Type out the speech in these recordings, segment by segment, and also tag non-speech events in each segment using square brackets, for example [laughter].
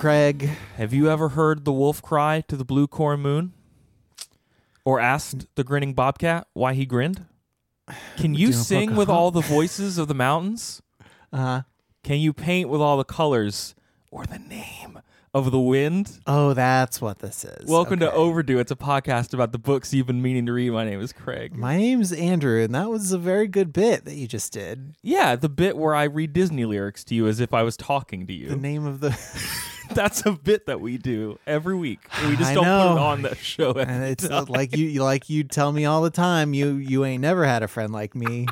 Craig. have you ever heard the wolf cry to the blue corn moon? Or asked the grinning bobcat why he grinned? Can you sing with all the voices of the mountains? Uh, Can you paint with all the colors or the name of the wind? oh, that's what this is. Welcome to Okay. Overdue. It's a podcast about the books you've been meaning to read. My name is Craig. My name's Andrew, and that was a very good bit that you just did. yeah, the bit where I read Disney lyrics to you as if I was talking to you. The name of the. [laughs] [laughs] That's a bit that we do every week. We just I don't put it on the show. and it's time. like you, you like you tell me all the time. You you ain't never had a friend like me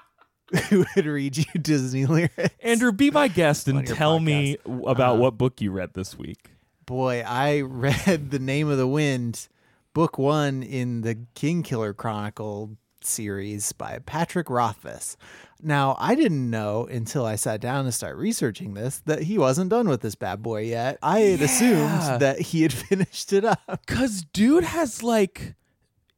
[laughs] who would read you Disney lyrics. Andrew, be my guest and tell me about Uh-huh. what book you read this week. Boy, I [laughs] read The Name of the Wind, book one in the King Killer Chronicle series by Patrick Rothfuss. Now, I didn't know until I sat down to start researching this that he wasn't done with this bad boy yet. I had Yeah. assumed that he had [laughs] finished it up. Cause dude has like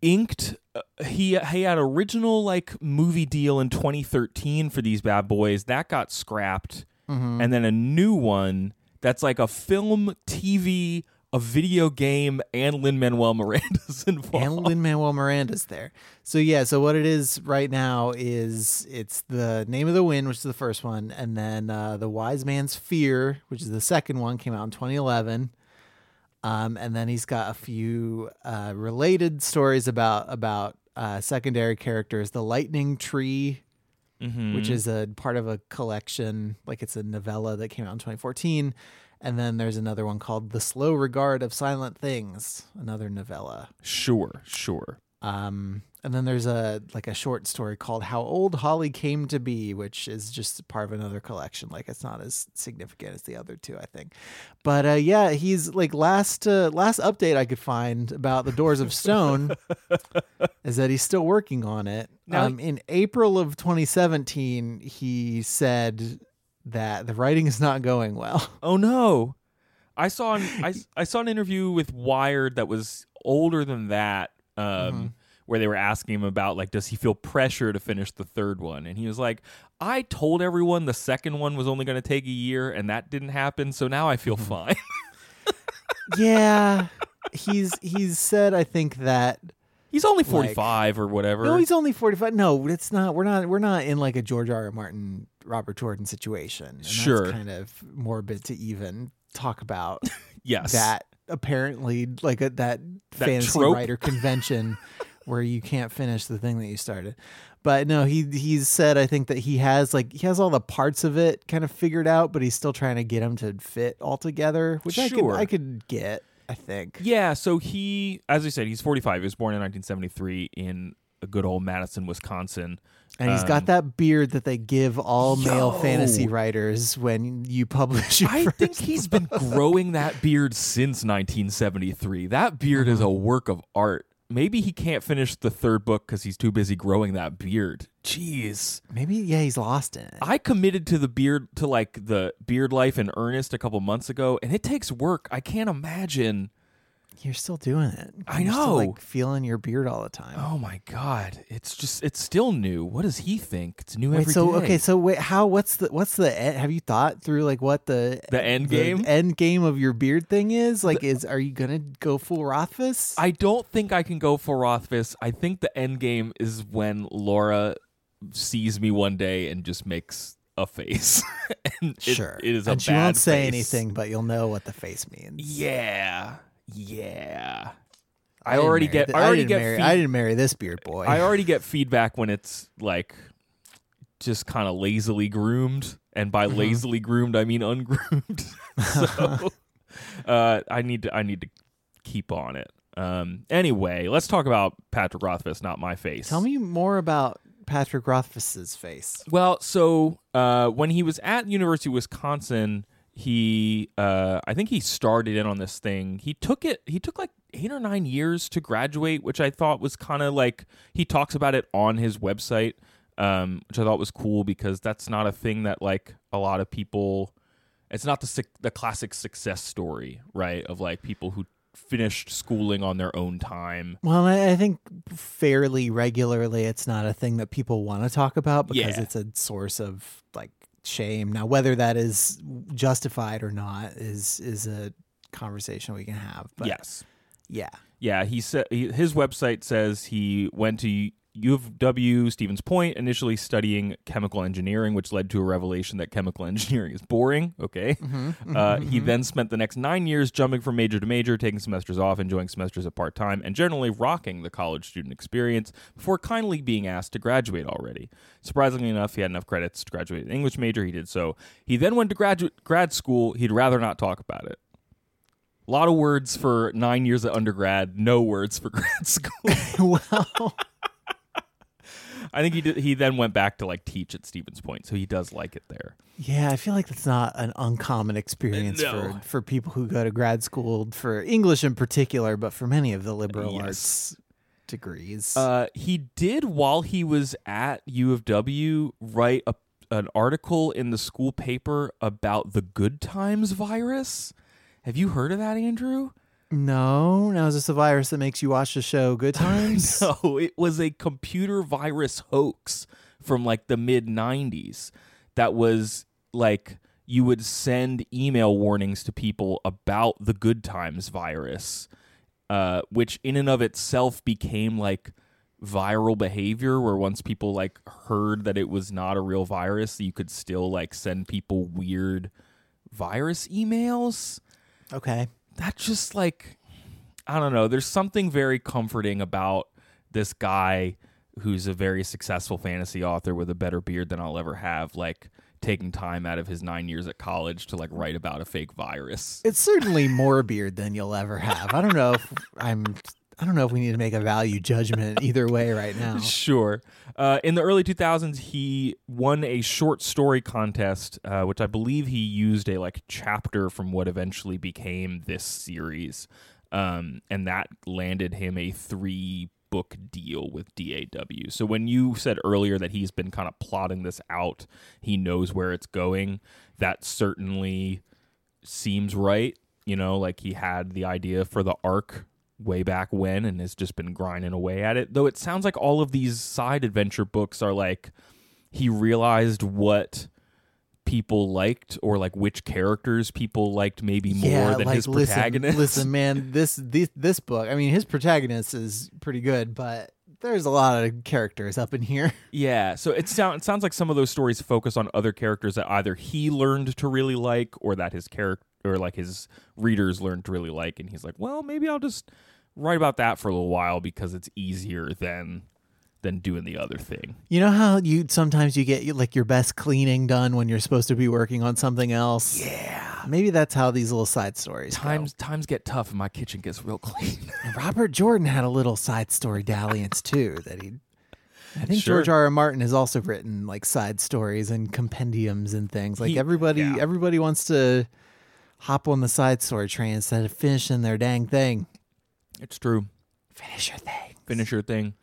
inked. Uh, he he had original like movie deal in 2013 for these bad boys that got scrapped, Mm-hmm. and then a new one that's like a film, TV, a video game, and Lin Manuel Miranda's [laughs] involved. And Lin Manuel Miranda's there. So yeah, so what it is right now is it's the Name of the Wind, which is the first one, and then uh, the Wise Man's Fear, which is the second one, came out in 2011. Um, and then he's got a few uh, related stories about about uh, secondary characters. The Lightning Tree, Mhm. which is a part of a collection, like it's a novella that came out in 2014. And then there's another one called The Slow Regard of Silent Things, another novella. sure, sure. Um, and then there's a like a short story called "How Old Holly Came to Be," which is just part of another collection. Like it's not as significant as the other two, I think. But uh, yeah, he's like last uh, last update I could find about the Doors of Stone [laughs] is that he's still working on it. Now- um, in April of 2017, he said that the writing is not going well. [laughs] Oh no. I saw an I, I saw an interview with Wired that was older than that, um, Mm-hmm. where they were asking him about like, does he feel pressure to finish the third one? And he was like, I told everyone the second one was only going to take a year, and that didn't happen. So now I Mm-hmm. feel fine. [laughs] yeah, he's he's said I think that He's only forty five or whatever. No, he's only 45. No, it's not. We're not. We're not in like a George R. R. Martin, Robert Jordan situation. And Sure. That's kind of morbid to even talk about [laughs] yes, that. Apparently, like a, that, That fantasy trope. writer convention [laughs] where you can't finish the thing that you started. But no, he he's said I think that he has like he has all the parts of it kind of figured out, but he's still trying to get them to fit all together, which I could Sure. I could get. I think. Yeah, so he, as I said, he's 45. He was born in 1973 in a good old Madison, Wisconsin. And he's Um, got that beard that they give all male Yo. fantasy writers when you publish your I [laughs] first think he's been growing that beard since 1973. That beard is a work of art. Maybe he can't finish the third book because he's too busy growing that beard. Jeez. Maybe yeah, he's lost it. I committed to the beard, to like the beard life in earnest a couple months ago, and it takes work. I can't imagine. You're still doing it. I You're still, know. like feeling your beard all the time. Oh my God. It's just, it's still new. What does he think? It's new wait, every so day. okay, so wait, how? What's the what's the? Have you thought through like what the The end game? end game of your beard thing is? Like, is are you gonna go full Rothfuss? I don't think I can go for Rothfuss. I think the end game is when Laura sees me one day and just makes a face. [laughs] and it- sure. it is a and she bad won't say face. anything, but you'll know what the face means. Yeah, yeah. I, didn't already get. th- I already didn't get. Marry, feed- I didn't marry this beard boy. I already [laughs] get feedback when it's like just kind of lazily groomed, and by Mm-hmm. lazily groomed I mean ungroomed. [laughs] so [laughs] uh, I need to. I need to keep on it. Um, anyway, let's talk about Patrick Rothfuss, not my face. Tell me more about Patrick Rothfuss's face. Well, so uh, when he was at University of Wisconsin, he uh, I think he started in on this thing. He took it. He took like eight or nine years to graduate, which I thought was kind of like he talks about it on his website, um, which I thought was cool because that's not a thing that like a lot of people. It's not the the classic success story, right? Of like people who finished schooling on their own time. Well, I, I think fairly regularly it's not a thing that people want to talk about because Yeah. it's a source of like shame. Now, whether that is justified or not is is a conversation we can have. But yes. yeah, Yeah, he said his website says he went to U of W Stevens Point initially studying chemical engineering, which led to a revelation that chemical [laughs] engineering is boring. Okay, mm-hmm. Mm-hmm. uh, he mm-hmm. then spent the next nine years jumping from major to major, taking semesters off, enjoying semesters at part time, and generally rocking the college student experience before kindly being asked to graduate already. Surprisingly enough, he had enough credits to graduate an English major. He did so. He then went to graduate grad school. He'd rather not talk about it. A lot of words for nine years at undergrad, no words for [laughs] grad school. [laughs] well, I think he did, he then went back to like teach at Stevens Point, so he does like it there. yeah, I feel like that's not an uncommon experience No. for for people who go to grad school for English in particular, but for many of the liberal Yes. arts degrees. Uh, he did while he was at U of W write a, an article in the school paper about the Good Times virus. Have you heard of that, Andrew? No, now is this a virus that makes you watch the show Good [laughs] Times? No, it was a computer virus hoax from like the mid 90s that was like you would send email warnings to people about the good times virus uh, which in and of itself became like viral behavior where once people like heard that it was not a real virus you could still like send people weird virus emails Okay. That just like I don't know. There's something very comforting about this guy who's a very successful fantasy author with a better beard than I'll ever have, like taking time out of his nine years at college to like write about a fake virus. It's certainly more beard than you'll ever have. I don't know if I'm. I don't know if we need to make a value judgment [laughs] either way right now. Sure. Uh, in the early 2000s, he won a short story contest, uh, which I believe he used a like chapter from what eventually became this series, um, and that landed him a three book deal with DAW. So when you said earlier that he's been kind of plotting this out, he knows where it's going. That certainly seems right. You know, like he had the idea for the arc way back when and has just been grinding away at it. Though it sounds like all of these side adventure books are like he realized what people liked or like which characters people liked maybe more yeah, than like his listen, protagonist. listen, man, this this this book. I mean, his protagonist is pretty good, but there's a lot of characters up in here. [laughs] Yeah, so it, sound, it sounds like some of those stories focus on other characters that either he learned to really like or that his character or like his readers learned to really like and he's like, "Well, maybe I'll just write about that for a little while because it's easier than than doing the other thing." You know how you sometimes you get like your best cleaning done when you're supposed to be working on something else. Yeah. Maybe that's how these little side stories. go. Times times get tough and my kitchen gets real [laughs] clean. Robert Jordan had a little side story dalliance too that he. I think Sure. George R. R. Martin has also written like side stories and compendiums and things. Like He- everybody, yeah. everybody wants to hop on the side story train instead of finishing their dang thing. It's true. Finish your thing. finish your thing.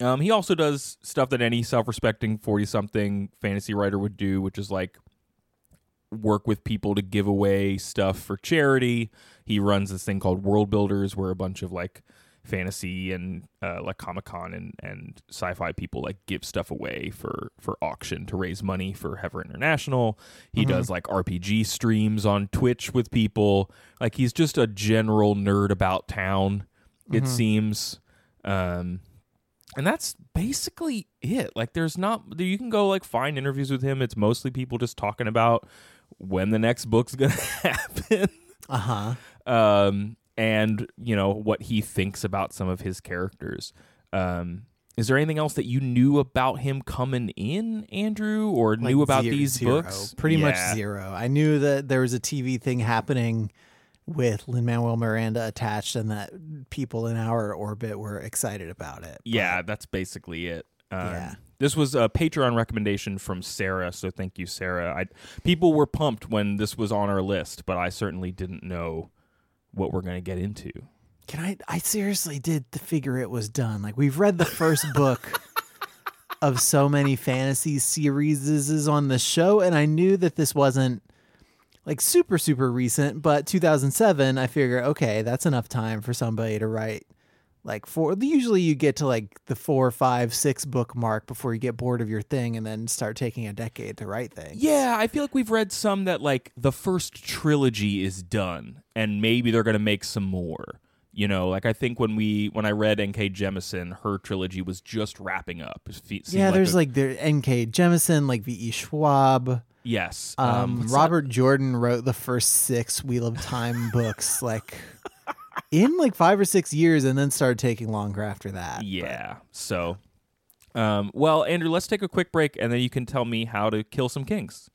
Um, he also does stuff that any self-respecting forty-something fantasy writer would do, which is like work with people to give away stuff for charity. He runs this thing called World Builders, where a bunch of like fantasy and uh, like Comic Con and and sci-fi people like give stuff away for for auction to raise money for Heifer International. He does like RPG streams on Twitch with people. Like he's just a general nerd about town. It seems. Um, and that's basically it. Like, there's not you can go like find interviews with him. It's mostly people just talking about when the next book's [laughs] gonna happen, Uh huh. um, and you know what he thinks about some of his characters. Um, is there anything else that you knew about him coming in, Andrew, or knew about these books? Pretty much zero. I knew that there was a TV thing happening with Lin Manuel Miranda attached, and that people in our orbit were excited about it. Yeah, that's basically it. Um, Yeah. This was a Patreon recommendation from Sarah, so thank you, Sarah. I, people were pumped when this was on our list, but I certainly didn't know what we're going to get into. Can I? I seriously did figure it was done. Like we've read the first book [laughs] of so many fantasy series on the show, and I knew that this wasn't like super super recent. But 2007, I figure okay, that's enough time for somebody to write like four. Usually you get to like the four, five, six book mark before you get bored of your thing, and then start taking a decade to write things. Yeah, I feel like we've read some that like the first trilogy is done, and maybe they're going to make some more. You know, like I think when we when I read N.K. Jemisin, her trilogy was just wrapping up. Yeah, there's a- like there N.K. Jemisin, like V.E. Schwab. Yes, Um, that? Robert Jordan wrote the first six Wheel of Time [laughs] books, like in like five or six years, and then started taking longer after that. But Yeah. So, um, well, Andrew, let's take a quick break, and then you can tell me how to kill some kings.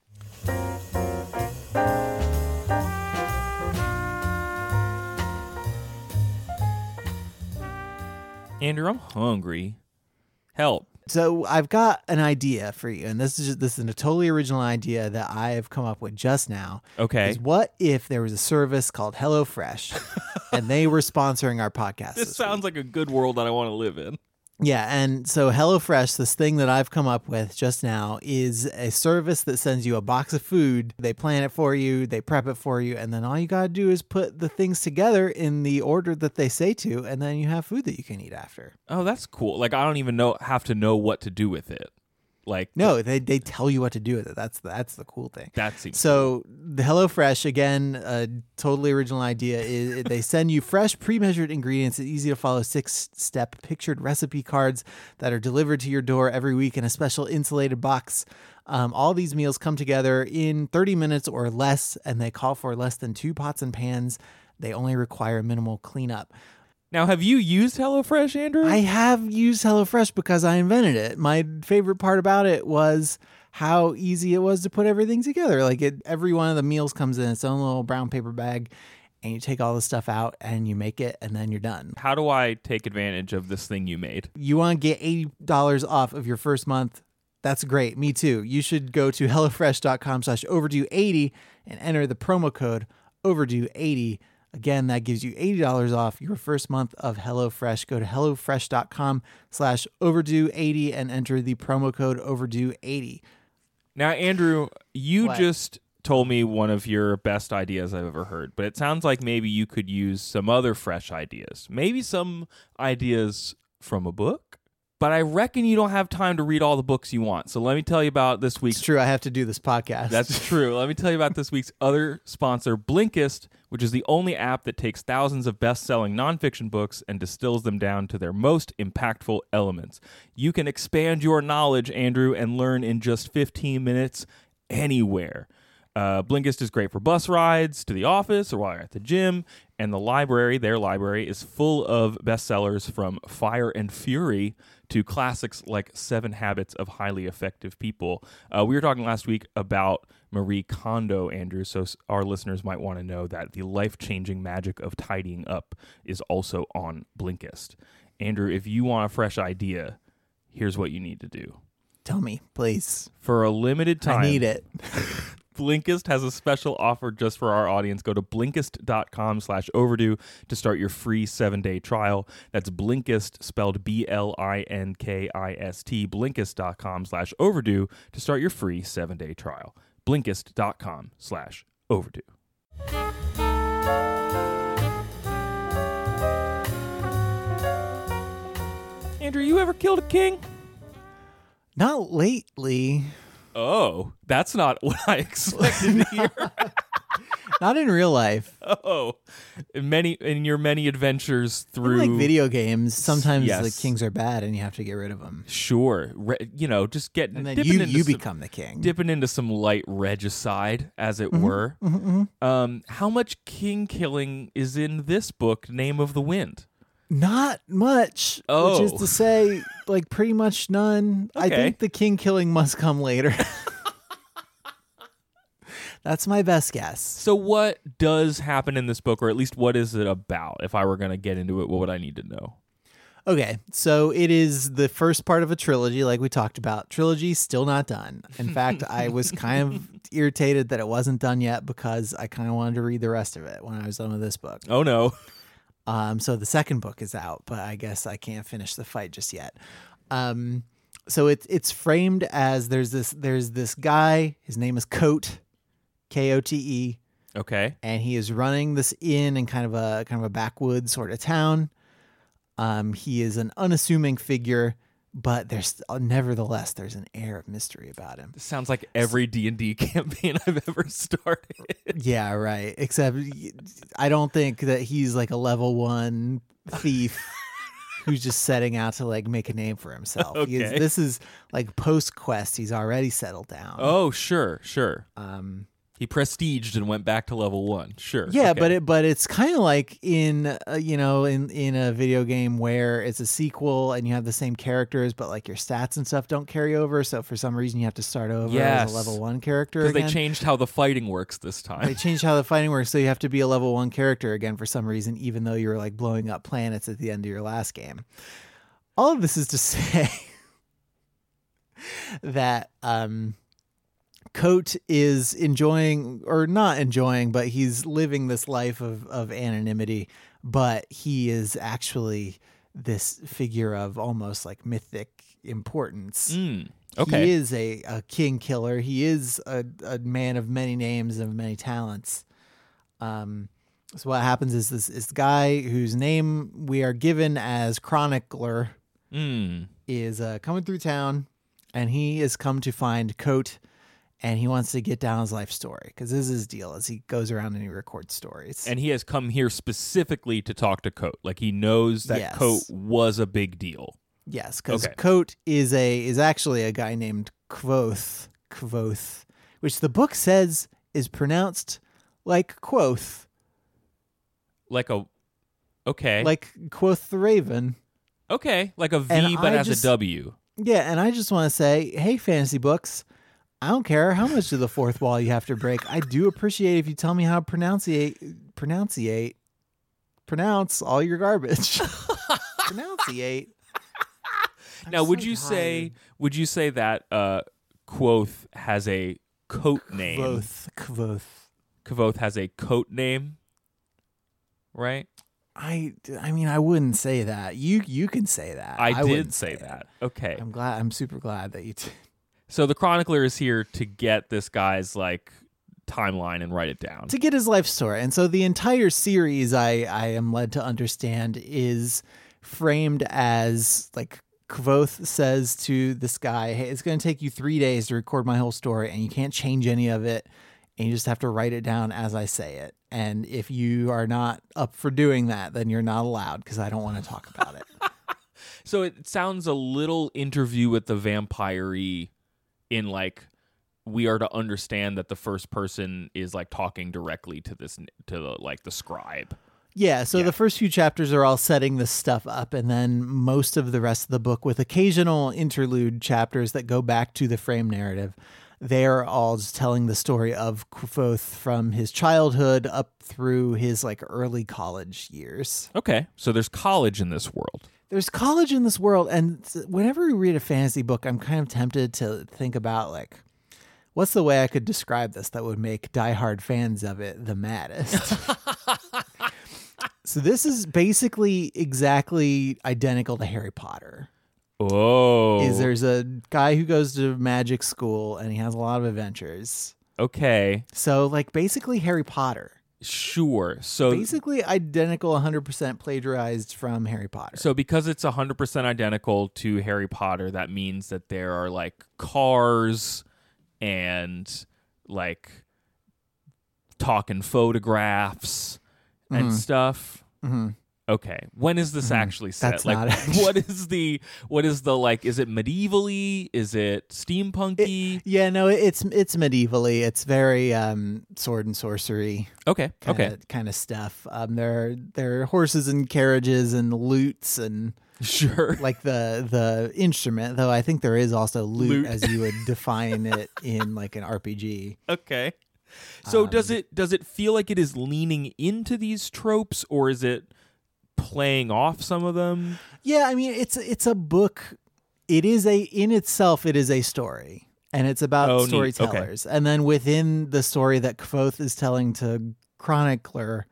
Andrew, I'm hungry. Help. So I've got an idea for you, and this is just, this is a totally original idea that I have come up with just now. Okay. Is what if there was a service called HelloFresh, [laughs] and they were sponsoring our podcast? This sounds like a good world that I want to live in. Yeah, and so HelloFresh, this thing that I've come up with just now, is a service that sends you a box of food. They plan it for you, they prep it for you, and then all you got to do is put the things together in the order that they say to, and then you have food that you can eat after. Oh, that's cool. Like I don't even know have to know what to do with it. Like No, they, they tell you what to do with it. That's that's the cool thing. that seems So the HelloFresh again, a totally original idea is they send you fresh, pre-measured ingredients, easy to follow six-step pictured recipe cards that are delivered to your door every week in a special insulated box. Um, all these meals come together in 30 minutes or less, and they call for less than two pots and pans. They only require minimal cleanup. Now, have you used HelloFresh, Andrew? I have used HelloFresh because I invented it. My favorite part about it was how easy it was to put everything together. Like it, every one of the meals comes in its own little brown paper bag, and you take all the stuff out and you make it, and then you're done. How do I take advantage of this thing you made? You want to get eighty dollars off of your first month? That's great. Me too. You should go to hellofresh.com slash overdue 80 and enter the promo code overdue 80. Again, that gives you $80 off your first month of HelloFresh. Go to HelloFresh.com slash overdue 80 and enter the promo code overdue 80. Now, Andrew, you What? just told me one of your best ideas I've ever heard, but it sounds like maybe you could use some other fresh ideas. Maybe some ideas from a book? But I reckon you don't have time to read all the books you want. So let me tell you about this It's true. I have to do this podcast. That's [laughs] true. Let me tell you about this week's other sponsor, Blinkist, which is the only app that takes thousands of best selling nonfiction books and distills them down to their most impactful elements. You can expand your knowledge, Andrew, and learn in just 15 minutes anywhere. Uh, Blinkist is great for bus rides to the office or while you're at the gym. And the library, their library, is full of bestsellers from Fire and Fury to classics like Seven Habits of Highly Effective People. Uh, we were talking last week about Marie Kondo, Andrew, so our listeners might want to know that the life changing magic of tidying up is also on Blinkist. Andrew, if you want a fresh idea, here's what you need to do. Tell me, please. For a limited time, I need it. [laughs] Blinkist has a special offer just for our audience. Go to Blinkist.com slash overdue to start your free seven-day trial. That's Blinkist, spelled B-L-I-N-K-I-S-T, Blinkist.com slash overdue to start your free seven-day trial. Blinkist.com slash overdue. Andrew, you ever killed a king? Not lately. Oh, that's not [laughs] what I expected to hear. [laughs] Not in real life. [laughs] Oh, in many in your many adventures In, through like video games, sometimes Yes. the kings are bad and you have to get rid of them. Sure, re- you know, just getting And then you you some, become the king. dipping into some light regicide, as Mm-hmm. it were. Um, how much king killing is in this book, Name of the Wind? Not much. Oh. Which is to oh. say, like pretty much none. I think the king killing must come later. [laughs] That's my best guess. So what does happen in this book, or at least what is it about? If I were going to get into it, what would I need to know? Okay, so it is the first part of a trilogy, like we talked about. Trilogy still not done. In [laughs] fact, I was kind of irritated that it wasn't done yet because I kind of wanted to read the rest of it when I was done with this book. Oh no. Um, so the second book is out, but I guess I can't finish the fight just yet. Um, so it's it's framed as there's this there's this guy. His name is Kote, K O T E, Okay. and he is running this inn in kind of a kind of a backwoods sort of town. Um, he is an unassuming figure, but there's uh, nevertheless there's an air of mystery about him. This sounds like every D and D [laughs] campaign I've ever started. [laughs] Yeah, right. Except I don't think that he's like a level one thief [laughs] who's just setting out to like make a name for himself. He is- Okay. this is like post quest. He's already settled down. Oh, sure, sure. Um, He prestiged and went back to level one. Sure. yeah, okay. but it but it's kind of like in uh, you know in in a video game where it's a sequel and you have the same characters, but like your stats and stuff don't carry over. So for some reason you have to start over Yes. as a level one character because they changed how the fighting works this time. They changed how the fighting works, so you have to be a level one character again for some reason, even though you were like blowing up planets at the end of your last game. All of this is to [laughs] say that um, Kote is enjoying, or not enjoying, but he's living this life of, of anonymity, but he is actually this figure of almost like mythic importance. Mm, okay. He is a, a king killer. He is a, a man of many names and of many talents. Um, so what happens is this this guy whose name we are given as Chronicler Mm. is uh, coming through town, and he has come to find Kote, and he wants to get down his life story because this is his deal as he goes around and he records stories. And he has come here specifically to talk to Kote. Like he knows that Yes. Kote was a big deal. Yes, because Okay. Kote is a is actually a guy named Kvothe, Kvothe, which the book says is pronounced like Quoth, Like a okay. like Quoth the Raven. okay, like a V And but I as just- a W. Yeah, and I just want to say, hey, fantasy books, I don't care how much of the fourth wall you have to break. I do appreciate if you tell me how to pronunciate, pronunciate, pronounce all your garbage. [laughs] pronunciate. [laughs] I'm now, would so you say would you say that uh Kvothe has a coat name? Quoth, Quoth. Kvothe has a coat name. Right? I, I mean, I wouldn't say that. You, you can say that. I, wouldn't did say that. it. Okay. I'm glad. I'm super glad that you. T- So the chronicler is here to get this guy's like timeline and write it down. to get his life story. And so the entire series, I, I am led to understand, is framed as like Kvothe says to this guy, Hey, it's going to take you three days to record my whole story, and you can't change any of it. And you just have to write it down as I say it. And if you are not up for doing that, then you're not allowed because I don't want to talk about it. [laughs] So it sounds a little interview with the vampire in like we are to understand that the first person is like talking directly to this to the like the scribe. Yeah, so the first few chapters are all setting this stuff up, and then most of the rest of the book, with occasional interlude chapters that go back to the frame narrative, they're all just telling the story of Kvothe from his childhood up through his like early college years. Okay. So there's college in this world. There's college in this world, and whenever we read a fantasy book, I'm kind of tempted to think about like, what's the way I could describe this that would make diehard fans of it the maddest? [laughs] so this is basically exactly identical to Harry Potter. Oh. Is there's a guy who goes to magic school and he has a lot of adventures. Okay. So like basically Harry Potter. Sure. So Basically identical 100% plagiarized from Harry Potter. so because it's 100% identical to Harry Potter, that means that there are like cars and like talking photographs and stuff. Mhm. Okay. When is this actually set? That's like not [laughs] actually- what is the what is the like is it medievally? Is it steampunky? Yeah, no, it's it's medievally. It's very um, sword and sorcery okay. kind Okay. of kind of stuff. Um, there are, there are horses and carriages and lutes and [laughs] Sure. like the the instrument. Though I think there is also loot, Loot. as you would [laughs] define it in like an RPG. okay. So does it does it feel like it is leaning into these tropes or is it playing off some of them? Yeah, I mean it's it's a book. It is a in itself. It is a story, and it's about Oh, neat. Okay. storytellers. And then within the story that Kvothe is telling to Chronicler,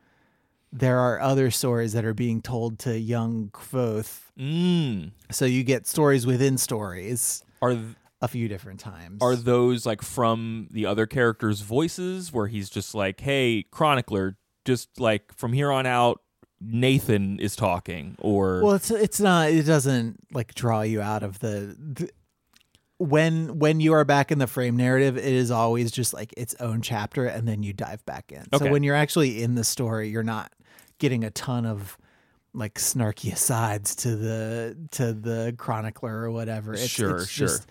there are other stories that are being told to young Kvothe. Mm. So you get stories within stories Are th- a few different times. are those like from the other characters' voices where he's just like, "Hey, chronicler, just like from here on out Nathan is talking or Well, it's it's not. It doesn't like draw you out of the, the. When when you are back in the frame narrative, it is always just like its own chapter, and then you dive back in. Okay. So when you're actually in the story, you're not getting a ton of like snarky asides to the to the chronicler or whatever. It's, Sure, it's sure. Just,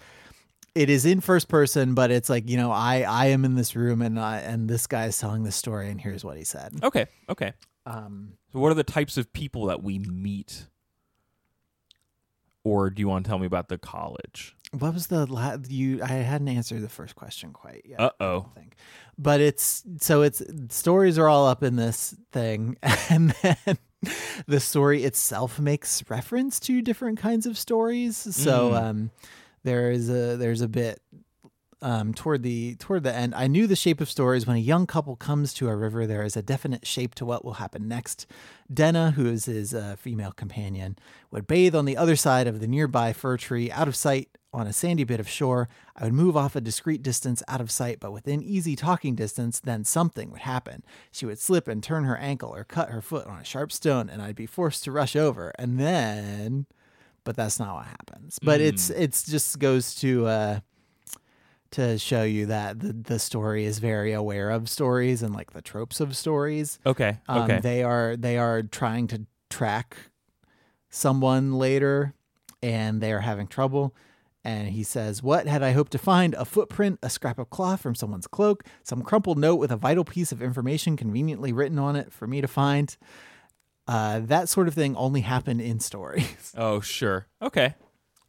it is in first person, but it's like you know, I I am in this room, and I and this guy is telling the story, and here's what he said. Okay, okay. Um, So what are the types of people that we meet? Or do you want to tell me about the college? What was the la- you? I hadn't answered the first question quite yet. Uh oh. think, but it's so it's stories are all up in this thing, [laughs] and then the story itself makes reference to different kinds of stories. So Mm. um, there is a there's a bit um, toward the toward the end. I knew the shape of stories. When a young couple comes to a river, there is a definite shape to what will happen next. Denna, who is his uh, female companion, would bathe on the other side of the nearby fir tree, out of sight on a sandy bit of shore. I would move off a discreet distance out of sight, but within easy talking distance, then something would happen. She would slip and turn her ankle or cut her foot on a sharp stone, and I'd be forced to rush over. And then, but that's not what happens. But it's it's just goes to uh, to show you that the the story is very aware of stories and like the tropes of stories. Okay. Um, Okay. They are they are trying to track someone later, and they are having trouble. And he says, "What had I hoped to find? A footprint, a scrap of cloth from someone's cloak, some crumpled note with a vital piece of information conveniently written on it for me to find." Uh, that sort of thing only happened in stories. oh, sure. Okay.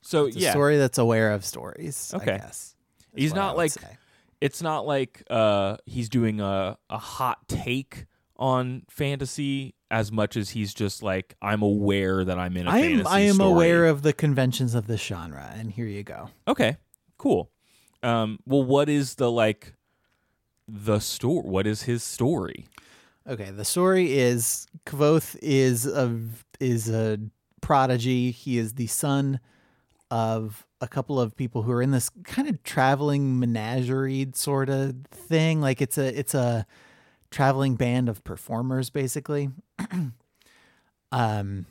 So It's a yeah, story that's aware of stories. Okay. I guess. He's not like it's not like uh he's doing a a hot take on fantasy as much as he's just like I'm aware that I'm in a I am I am story. aware of the conventions of this genre, and here you go. Okay, cool. Um, well, what is the like the story? What is his story? Okay, the story is Kvothe is a is a prodigy. He is the son of a couple of people who are in this kind of traveling menagerie sort of thing. Like it's a it's a traveling band of performers basically. [clears throat] um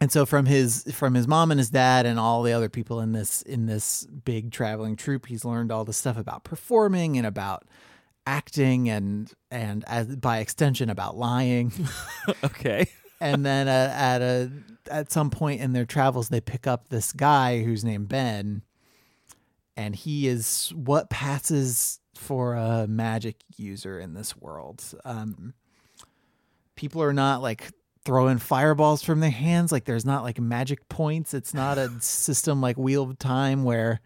and so from his from his mom and his dad and all the other people in this in this big traveling troupe, he's learned all the stuff about performing and about acting and and as by extension about lying. [laughs] okay. And then uh, at a at some point in their travels, they pick up this guy who's named Ben, and he is what passes for a magic user in this world. Um, people are not like throwing fireballs from their hands. Like there's not like magic points. It's not a system like Wheel of Time where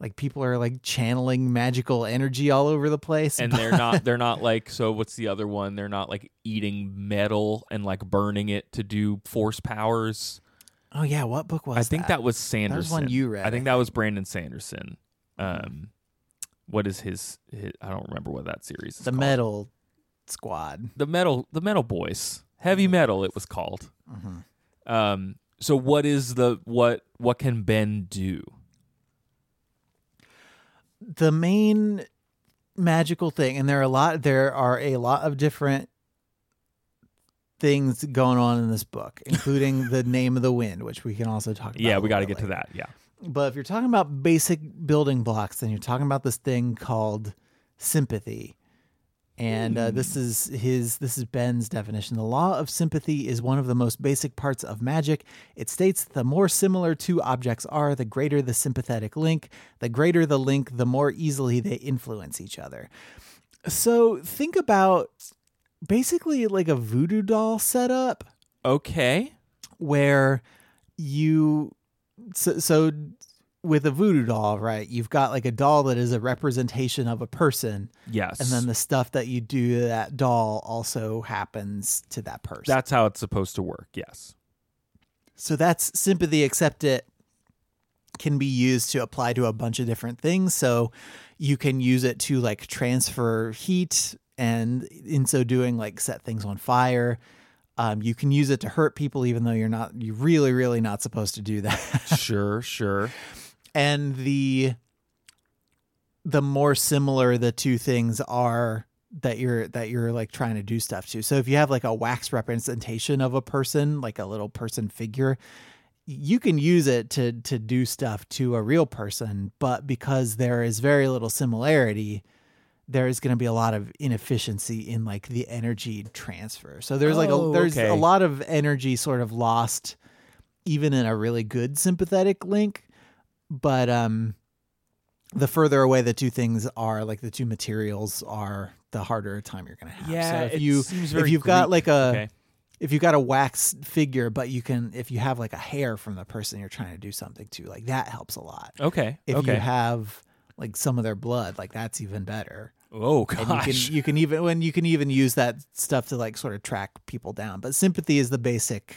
like people are like channeling magical energy all over the place. and they're not they're [laughs] not like so what's the other one they're not like eating metal and like burning it to do force powers oh yeah, what book was i think that, was That sanderson was one you read. i think that was brandon sanderson um what is his, his i don't remember what that series is the called. Metal Squad. the metal the metal boys heavy metal it was called Mm-hmm. um so what is the what what can ben do the main magical thing and there are a lot there are a lot of different things going on in this book including [laughs] the name of the wind which we can also talk about yeah we got to get to that yeah. But if you're talking about basic building blocks then you're talking about this thing called sympathy and uh, this is his this is ben's definition. The law of sympathy is one of the most basic parts of magic. It states the more similar two objects are the greater the sympathetic link. The greater the link the more easily they influence each other. So think about basically like a voodoo doll setup okay. where you so, so with a voodoo doll, right? You've got like a doll that is a representation of a person, Yes. and then the stuff that you do to that doll also happens to that person. that's how it's supposed to work. Yes. So that's sympathy, except it can be used to apply to a bunch of different things. So you can use it to like transfer heat and in so doing, like set things on fire. Um, you can use it to hurt people, even though you're not, you're really, really not supposed to do that. [laughs] sure, sure. And the the more similar the two things are that you're that you're like trying to do stuff to. So if you have like a wax representation of a person, like a little person figure, you can use it to to do stuff to a real person, but because there is very little similarity, there is going to be a lot of inefficiency in like the energy transfer. So there's like a Oh, there's okay. a lot of energy sort of lost even in a really good sympathetic link, but um the further away the two things are, like the two materials are, the harder a time you're going to have. Yeah. so if you if you've got like a okay. if you've got a wax figure, but you can if you have like a hair from the person you're trying to do something to, like that helps a lot. Okay. If okay. you have like some of their blood, like that's even better. oh And you gosh. can you can even when you can even use that stuff to like sort of track people down. But sympathy is the basic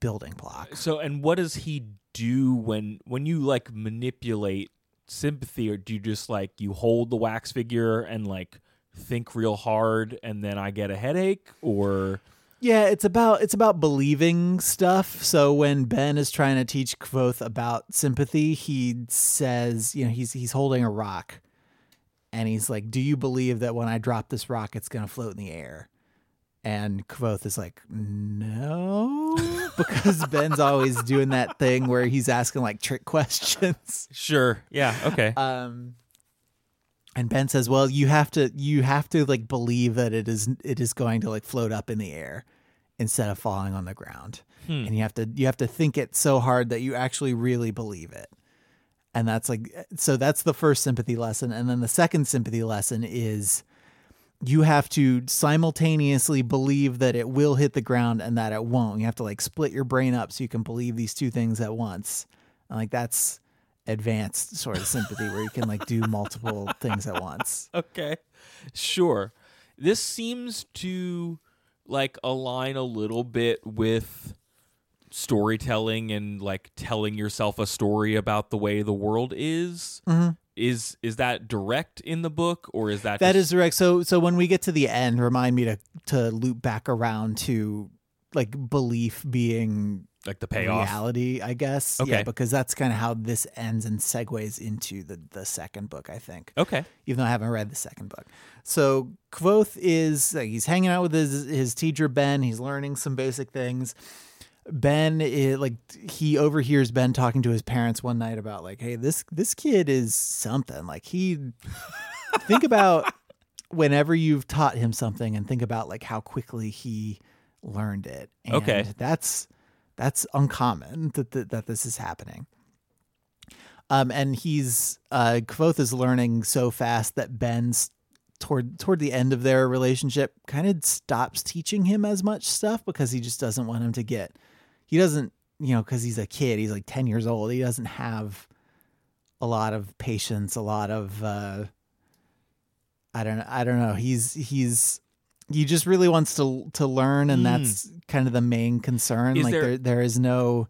building block. So, and what does he do when when you like manipulate sympathy, or do you just like you hold the wax figure and like think real hard, and then I get a headache, or Yeah, it's about it's about believing stuff. So when Ben is trying to teach Kvothe about sympathy, he says, you know, he's he's holding a rock, and he's like, "Do you believe that when I drop this rock, it's going to float in the air?" And Kvothe is like, "No," because Ben's always doing that thing where he's asking like trick questions. [laughs] sure, yeah, okay, Um, and Ben says, "Well, you have to you have to like believe that it is it is going to like float up in the air instead of falling on the ground, Hmm. and you have to you have to think it so hard that you actually really believe it." And that's like so that's the first sympathy lesson, and then the second sympathy lesson is you have to simultaneously believe that it will hit the ground and that it won't. You have to like split your brain up so you can believe these two things at once. And like that's advanced sort of sympathy where you can like do multiple [laughs] things at once. okay, sure. This seems to like align a little bit with storytelling and like telling yourself a story about the way the world is. Mm-hmm. Is is that direct in the book, or is that That just- is direct. So so when we get to the end, remind me to to loop back around to like belief being like the payoff? reality, I guess. Okay. Yeah, because that's kind of how this ends and segues into the the second book, I think. Okay. even though I haven't read the second book. So Kvothe is like, he's hanging out with his his teacher Ben. He's learning some basic things. Ben is like he overhears Ben talking to his parents one night about like, hey, this this kid is something. Like he [laughs] think about whenever you've taught him something and think about like how quickly he learned it. And Okay. that's that's uncommon that that, that this is happening. Um, and he's uh, Kvothe is learning so fast that Ben's toward toward the end of their relationship kind of stops teaching him as much stuff because he just doesn't want him to get. He doesn't, you know, because he's a kid. He's like ten years old. He doesn't have a lot of patience. A lot of uh, I don't I don't know. He's he's he just really wants to to learn, and Hmm. that's kind of the main concern. Is like there- there there is no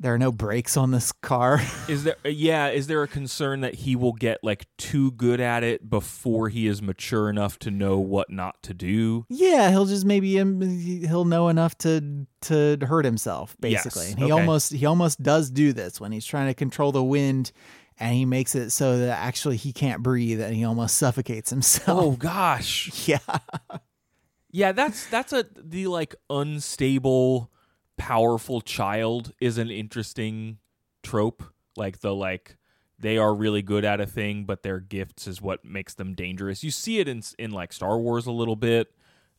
there are no brakes on this car. [laughs] Is there yeah, is there a concern that he will get like too good at it before he is mature enough to know what not to do? Yeah, he'll just maybe um, he'll know enough to to hurt himself basically. Yes, And he okay. almost he almost does do this when he's trying to control the wind and he makes it so that actually he can't breathe and he almost suffocates himself. Oh [laughs] gosh. Yeah. Yeah, that's that's a the like unstable powerful child is an interesting trope. Like the like they are really good at a thing, but their gifts is what makes them dangerous. You see it in in like Star Wars a little bit.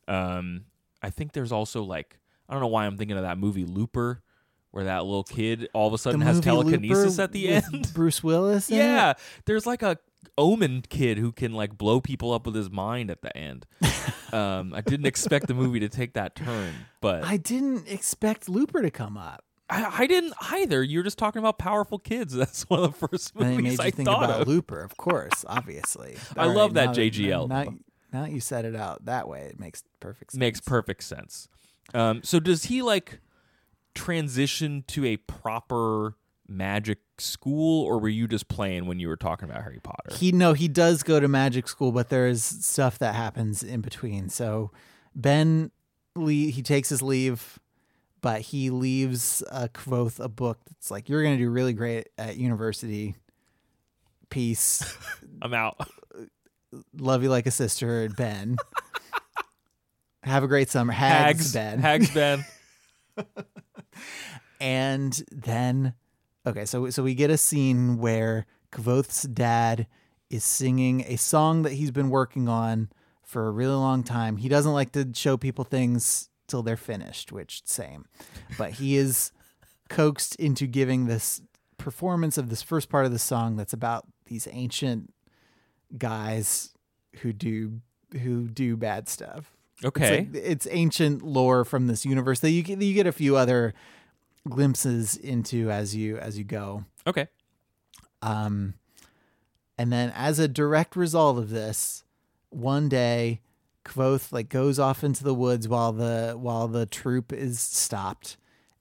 Um, I think there's also like I don't know why I'm thinking of that movie Looper, where that little kid all of a sudden has telekinesis Looper at the end. [laughs] Bruce Willis. in it? Yeah, there's like a omen kid who can like blow people up with his mind at the end. [laughs] um, I didn't expect the movie to take that turn, but I didn't expect Looper to come up. I, I didn't either. You were just talking about powerful kids. [laughs] That's one of the first And movies made you I think thought about of. Looper, of [laughs] course, obviously. I All love that now JGL. Now, now you set it out that way. It makes perfect sense. Makes perfect sense. Um, so does he like transition to a proper magic school, or were you just playing when you were talking about Harry Potter? He no, he does go to magic school, but there is stuff that happens in between. So Ben, le- he takes his leave, but he leaves uh, Kvothe a book that's like, "You're going to do really great at university. Peace. [laughs] I'm out. [laughs] Love you like a sister, Ben. [laughs] Have a great summer. Hags, Hags, Ben. Hags Ben. and then okay so so we get a scene where Kvothe's dad is singing a song that he's been working on for a really long time. He doesn't like to show people things till they're finished which same. But he is coaxed into giving this performance of this first part of the song that's about these ancient guys who do who do bad stuff. Okay. it's, like, it's ancient lore from this universe that you get you get a few other glimpses into as you as you go. okay. Um, and then as a direct result of this, one day Kvothe like goes off into the woods while the while the troop is stopped,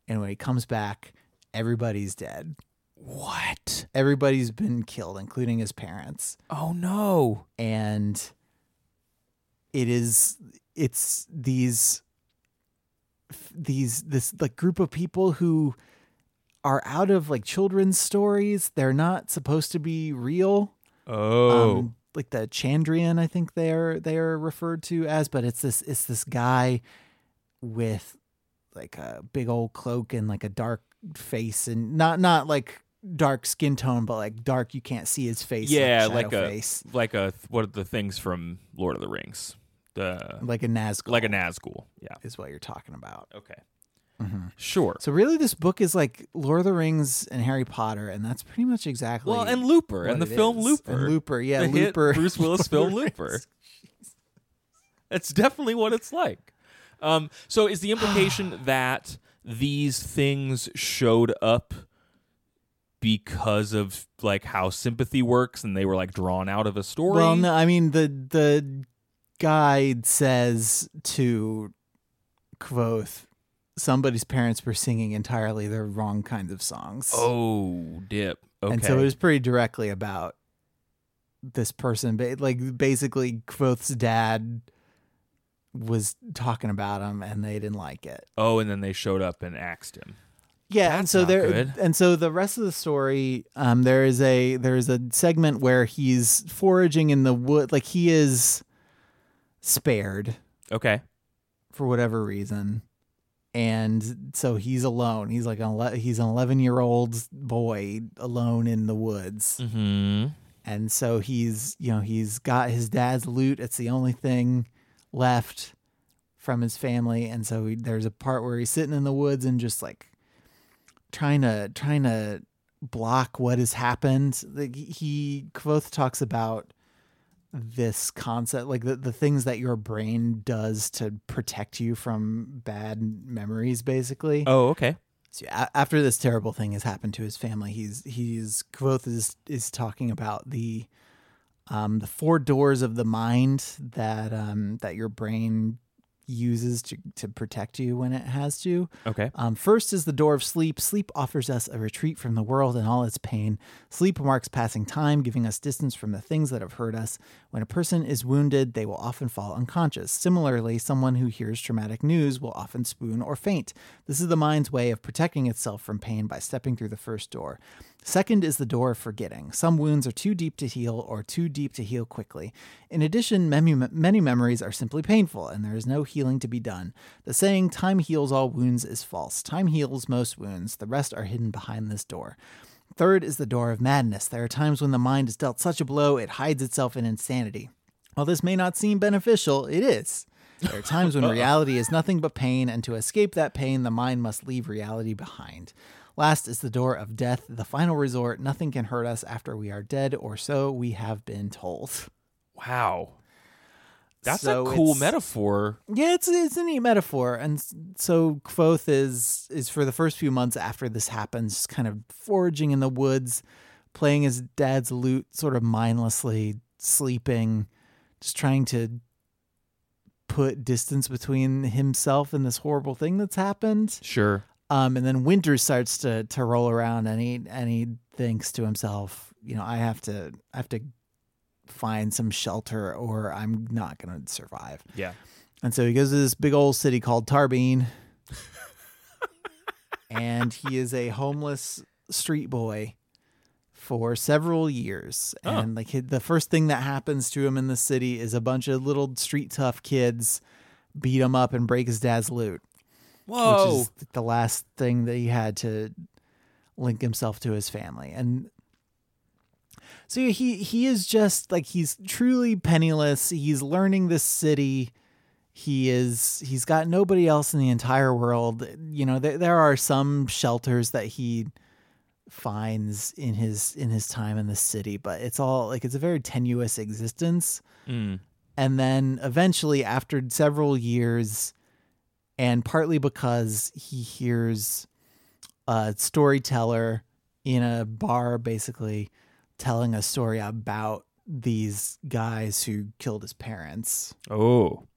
and when he comes back, everybody's dead. What? Everybody's been killed, including his parents. Oh no. and it is it's these these this like group of people who are out of like children's stories they're not supposed to be real Oh. um, like the chandrian i think they are they are referred to as but it's this it's this guy with like a big old cloak and like a dark face and not not like dark skin tone but like dark you can't see his face yeah, like, like a face like a what are the things from Lord of the Rings? The like a Nazgul. like a Nazgul. Yeah. is what you're talking about. Okay. Mm-hmm. Sure. So really, this book is like Lord of the Rings and Harry Potter, and that's pretty much exactly Well, and Looper and the film is. Looper. And Looper, yeah, the Looper. Bruce Willis film Lord of the Looper. That's definitely what it's like. Um, so is the [sighs] implication that these things showed up because of like how sympathy works and they were like drawn out of a story? Well, no, I mean the the guide says to Kvothe, somebody's parents were singing entirely the wrong kinds of songs. Oh, dip. Okay. And so it was pretty directly about this person, ba- like basically Kvothe's dad was talking about him, and they didn't like it. oh, and then they showed up and axed him. Yeah, and so there, good. and so the rest of the story, um, there is a there is a segment where he's foraging in the wood, like he is spared Okay. for whatever reason, and so he's alone. He's like an ele- he's an eleven year old boy alone in the woods, Mm-hmm. and so he's you know he's got his dad's loot. It's the only thing left from his family, and so he, there's a part where he's sitting in the woods and just like trying to trying to block what has happened. Like he Kvothe talks about this concept, like the, the things that your brain does to protect you from bad memories, basically. Oh, okay. So a- after this terrible thing has happened to his family, he's he's Kvothe is is talking about the um the four doors of the mind that um that your brain uses to to protect you when it has to. Okay. Um, first is the door of sleep. Sleep offers us a retreat from the world and all its pain. Sleep marks passing time, giving us distance from the things that have hurt us. When a person is wounded, they will often fall unconscious. Similarly, someone who hears traumatic news will often swoon or faint. This is the mind's way of protecting itself from pain by stepping through the first door. Second is the door of forgetting. Some wounds are too deep to heal or too deep to heal quickly. In addition, many, many memories are simply painful and there is no healing to be done. The saying, time heals all wounds, is false. Time heals most wounds, the rest are hidden behind this door. Third is the door of madness. There are times when the mind is dealt such a blow it hides itself in insanity. While this may not seem beneficial, it is. There are times when [laughs] reality is nothing but pain, and to escape that pain, the mind must leave reality behind. Last is the door of death, the final resort. Nothing can hurt us after we are dead, or so we have been told. Wow. That's So a cool metaphor. Yeah, it's it's a neat metaphor, and so Kvothe is is for the first few months after this happens, kind of foraging in the woods, playing his dad's lute, sort of mindlessly sleeping, just trying to put distance between himself and this horrible thing that's happened. Sure. Um, and then winter starts to to roll around, and he and he thinks to himself, you know, I have to I have to find some shelter, or I'm not going to survive. Yeah. And so he goes to this big old city called Tarbean. [laughs] and he is a homeless street boy for several years. Oh. And like the first thing that happens to him in the city is a bunch of little street tough kids beat him up and break his dad's loot, Whoa. which is the last thing that he had to link himself to his family. And so he he is just like he's truly penniless. He's learning this city. He is he's got nobody else in the entire world. You know, there there are some shelters that he finds in his in his time in the city, but it's all like it's a very tenuous existence. Mm. And then eventually after several years and partly because he hears a storyteller in a bar basically telling a story about these guys who killed his parents Oh.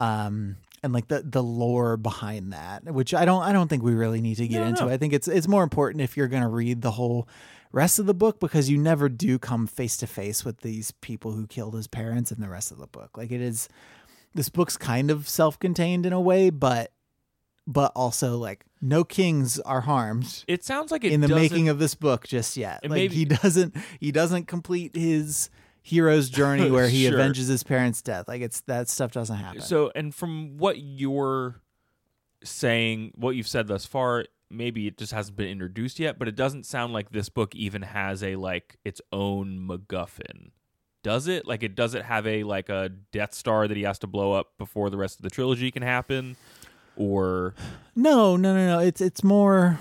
um and like the the lore behind that which i don't i don't think we really need to get No, into no. i think it's it's more important if you're going to read the whole rest of the book because you never do come face to face with these people who killed his parents in the rest of the book like it is this book's kind of self-contained in a way but but also like no kings are harmed It sounds like it in the making of this book just yet. Like maybe- he doesn't he doesn't complete his hero's [laughs] journey where he Sure. avenges his parents' death. Like it's that stuff doesn't happen. So, and from what you're saying, what you've said thus far, maybe it just hasn't been introduced yet, but it doesn't sound like this book even has a like its own MacGuffin. Does it? Like, it does it have a like a Death Star that he has to blow up before the rest of the trilogy can happen, or no, no, no, no. It's it's more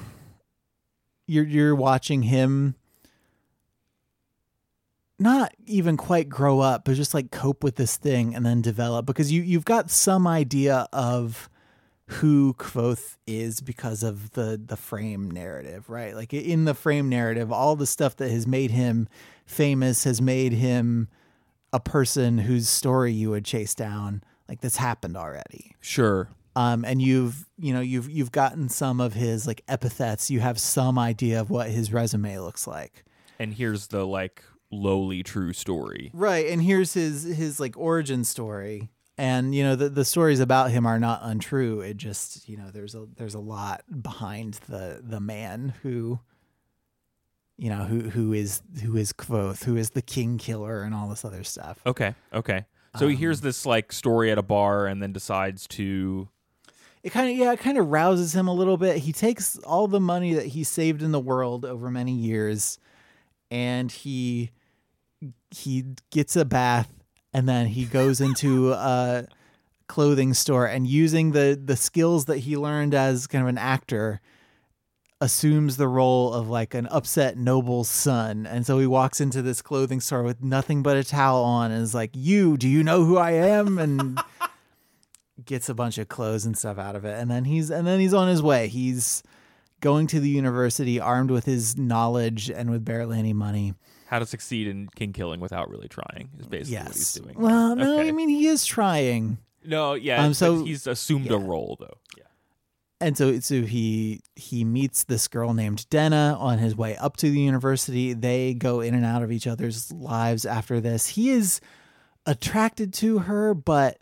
you're you're watching him not even quite grow up, but just like cope with this thing and then develop because you you've got some idea of who Kvothe is because of the the frame narrative, right? Like in the frame narrative, all the stuff that has made him famous has made him a person whose story you would chase down. Like this happened already sure, um, and you've you know you've you've gotten some of his like epithets. You have some idea of what his resume looks like, and here's the like lowly true story. right? And here's his his like origin story, and you know the the stories about him are not untrue. It just you know there's a there's a lot behind the the man who you know who who is who is Kvothe, who is the king killer, and all this other stuff. Okay, okay. So he hears this like story at a bar and then decides to it kind of yeah it kind of rouses him a little bit. He takes all the money that he saved in the world over many years and he he gets a bath and then he goes into [laughs] a clothing store and using the the skills that he learned as kind of an actor assumes the role of like an upset noble's son. And so he walks into this clothing store with nothing but a towel on and is like you do you know who i am? And [laughs] gets a bunch of clothes and stuff out of it and then he's and then he's on his way he's going to the university armed with his knowledge and with barely any money how to succeed in king killing without really trying is basically what he's doing. well no Okay. i mean he is trying no, yeah. Um, so- he's assumed a role though. Yeah. and so so he he meets this girl named Denna on his way up to the university. They go in and out of each other's lives after this. He is attracted to her, but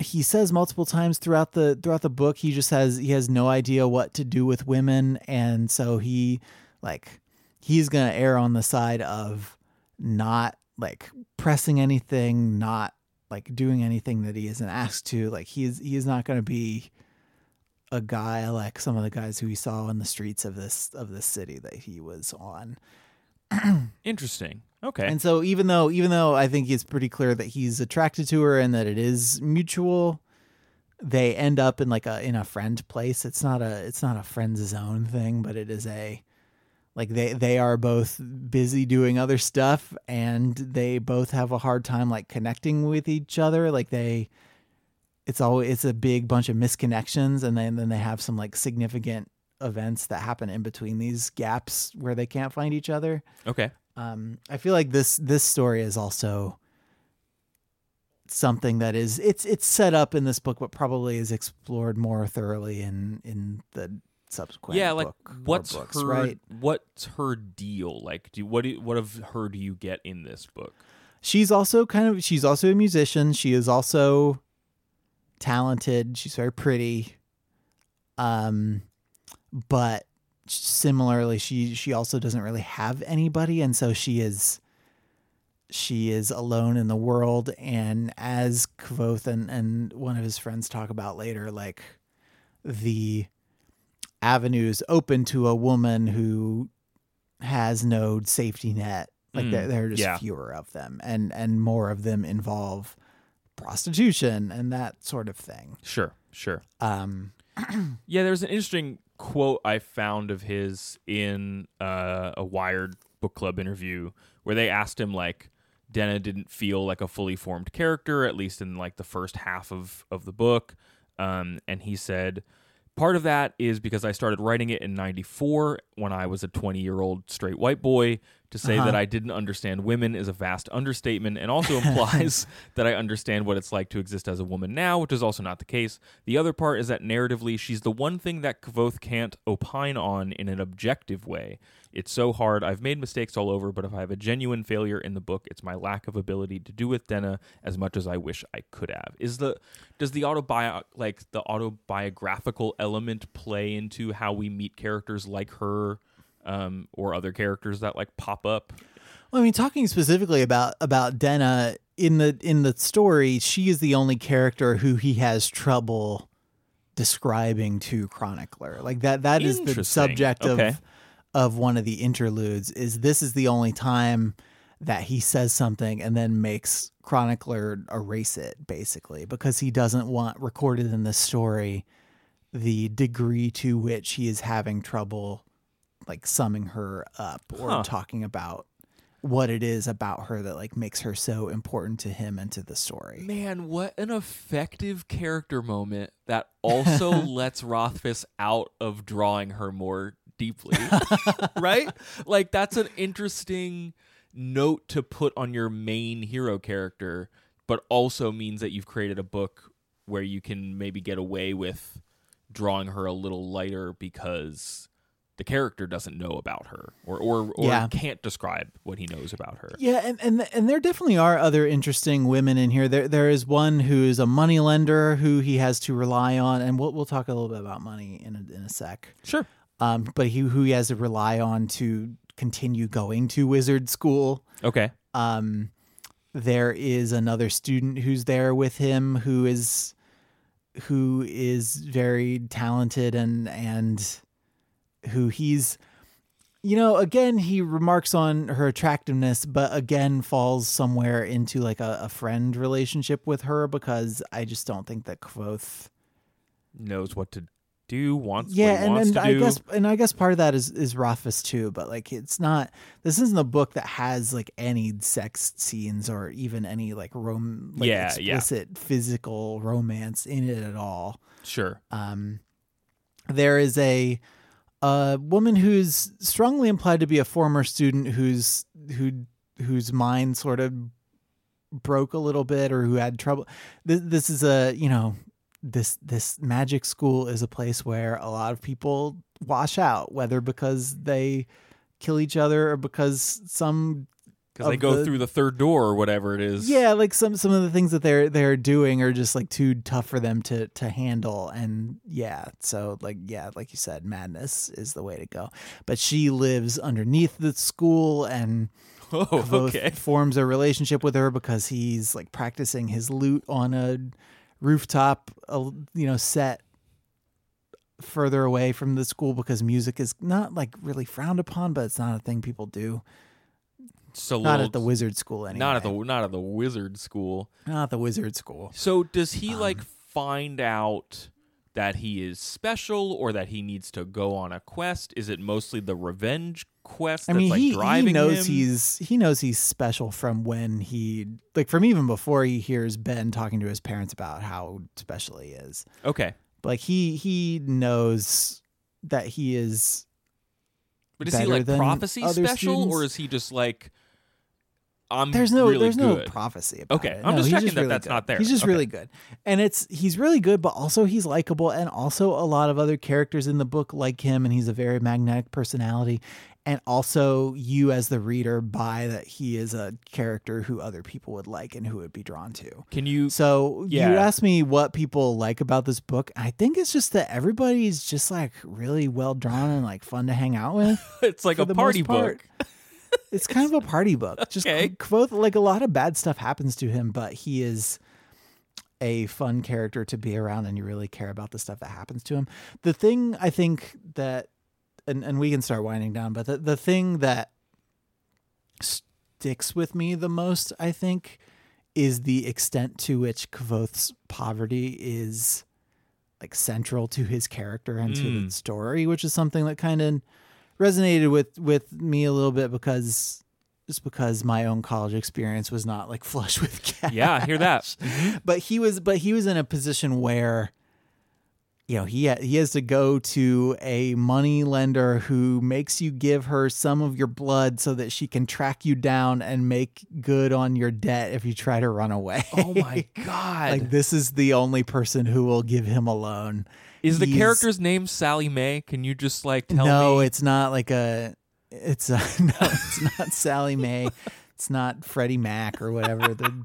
he says multiple times throughout the throughout the book he just has he has no idea what to do with women and so he like he's going to err on the side of not like pressing anything, not like doing anything that he isn't asked to. Like he is he is not going to be a guy like some of the guys who he saw in the streets of this of this city that he was on. [clears throat] Interesting. Okay. And so even though even though I think it's pretty clear that he's attracted to her and that it is mutual, they end up in like a in a friend place. It's not a it's not a friend's zone thing, but it is a like they they are both busy doing other stuff and they both have a hard time like connecting with each other like they it's always it's a big bunch of misconnections and then then they have some like significant events that happen in between these gaps where they can't find each other Okay. Um i feel like this this story is also something that is it's it's set up in this book but probably is explored more thoroughly in in the subsequent yeah, like what's books, her right what's her deal? Like, do what do, what of her do you get in this book? she's also kind of she's also a musician she is also talented she's very pretty um but similarly she she also doesn't really have anybody and so she is she is alone in the world and as Kvothe and, and one of his friends talk about later like the avenues open to a woman who has no safety net like Mm, there, there are just yeah. fewer of them and and more of them involve prostitution and that sort of thing Sure, sure. um Yeah, there's an interesting quote I found of his in uh, a Wired book club interview where they asked him like Denna didn't feel like a fully formed character, at least in like the first half of of the book, um, and he said. Part of that is because I started writing it in 94 when I was a 20 year old straight white boy. To say Uh-huh. that I didn't understand women is a vast understatement and [laughs] also implies that I understand what it's like to exist as a woman now, which is also not the case. The other part is that narratively, she's the one thing that Kvothe can't opine on in an objective way. It's so hard. I've made mistakes all over, but if I have a genuine failure in the book, it's my lack of ability to do with Denna as much as I wish I could have. Is the does the autobio like the autobiographical element play into how we meet characters like her um, or other characters that like pop up? Well, I mean, talking specifically about about Denna in the in the story, she is the only character who he has trouble describing to chronicler. Like that that is the subject Okay. Of one of the interludes. Is this is the only time that he says something and then makes chronicler erase it basically because he doesn't want recorded in the story the degree to which he is having trouble like summing her up or Huh. talking about what it is about her that like makes her so important to him and to the story. Man, what an effective character moment that [laughs] also lets Rothfuss out of drawing her more deeply. [laughs] right? Like that's an interesting note to put on your main hero character, but also means that you've created a book where you can maybe get away with drawing her a little lighter because the character doesn't know about her or or, or Yeah. can't describe what he knows about her. Yeah, and, and and there definitely are other interesting women in here. There there is one who is a money lender who he has to rely on, and we'll we'll talk a little bit about money in a, in a sec. Sure. Um, but he who he has to rely on to continue going to wizard school. Okay. Um, there is another student who's there with him who is who is very talented and and who he's you know again he remarks on her attractiveness but again falls somewhere into like a, a friend relationship with her because i just don't think that Kvothe Knows what to do, wants yeah what he and, wants and to i do. guess and i guess part of that is is rothfuss too but like it's not this isn't a book that has like any sex scenes or even any like rom like Yeah, yeah. explicit physical romance in it at all Sure. um there is a a woman who's strongly implied to be a former student who's who whose mind sort of broke a little bit or who had trouble this, this is a you know this this magic school is a place where a lot of people wash out whether because they kill each other or because some Because they go the- through the third door or whatever it is. yeah, like some some of the things that they're they're doing are just like too tough for them to to handle, and yeah, so like yeah, like you said, madness is the way to go. But she lives underneath the school, and [laughs] Oh, okay. forms a relationship with her because he's like practicing his lute on a rooftop, uh, you know, set further away from the school because music is not like really frowned upon, but it's not a thing people do. So Not little- at the wizard school anyway. not at the not at the wizard school. not at the wizard school. So does he Um, like find out that he is special or that he needs to go on a quest? Is it mostly the revenge quest I mean, like he, driving he knows him? he's he knows he's special from when he like from even before he hears Ben talking to his parents about how special he is. okay. Like he he knows that he is But is he like prophecy special or is he just like I'm there's no really there's no prophecy about Okay, it. I'm No, just checking that really that's good. not there. He's just Okay. really good. And it's he's really good, but also he's likable and also a lot of other characters in the book like him and he's a very magnetic personality. And also you as the reader buy that he is a character who other people would like and who would be drawn to. Can you So Yeah. you asked me what people like about this book. I think it's just that everybody's just like really well drawn and like fun to hang out with. [laughs] it's like a party book. [laughs] It's kind of a party book. [laughs] Just Okay. like a lot of bad stuff happens to him, but he is a fun character to be around and you really care about the stuff that happens to him. The thing I think that and, and we can start winding down, but the, the thing that sticks with me the most, I think, is the extent to which Kvothe's poverty is like central to his character and to Mm. the story, which is something that kind of resonated with with me a little bit because just because my own college experience was not like [laughs] flush with cash. Yeah, I hear that. [laughs] But he was but he was in a position where you know, he ha- he has to go to a money lender who makes you give her some of your blood so that she can track you down and make good on your debt if you try to run away. Oh my [laughs] god. like this is the only person who will give him a loan. Is the he's- character's name Sallie Mae? Can you just like tell me no, me? it's not like a. It's a, [laughs] no, it's not Sallie Mae. It's not Freddie Mac or whatever. The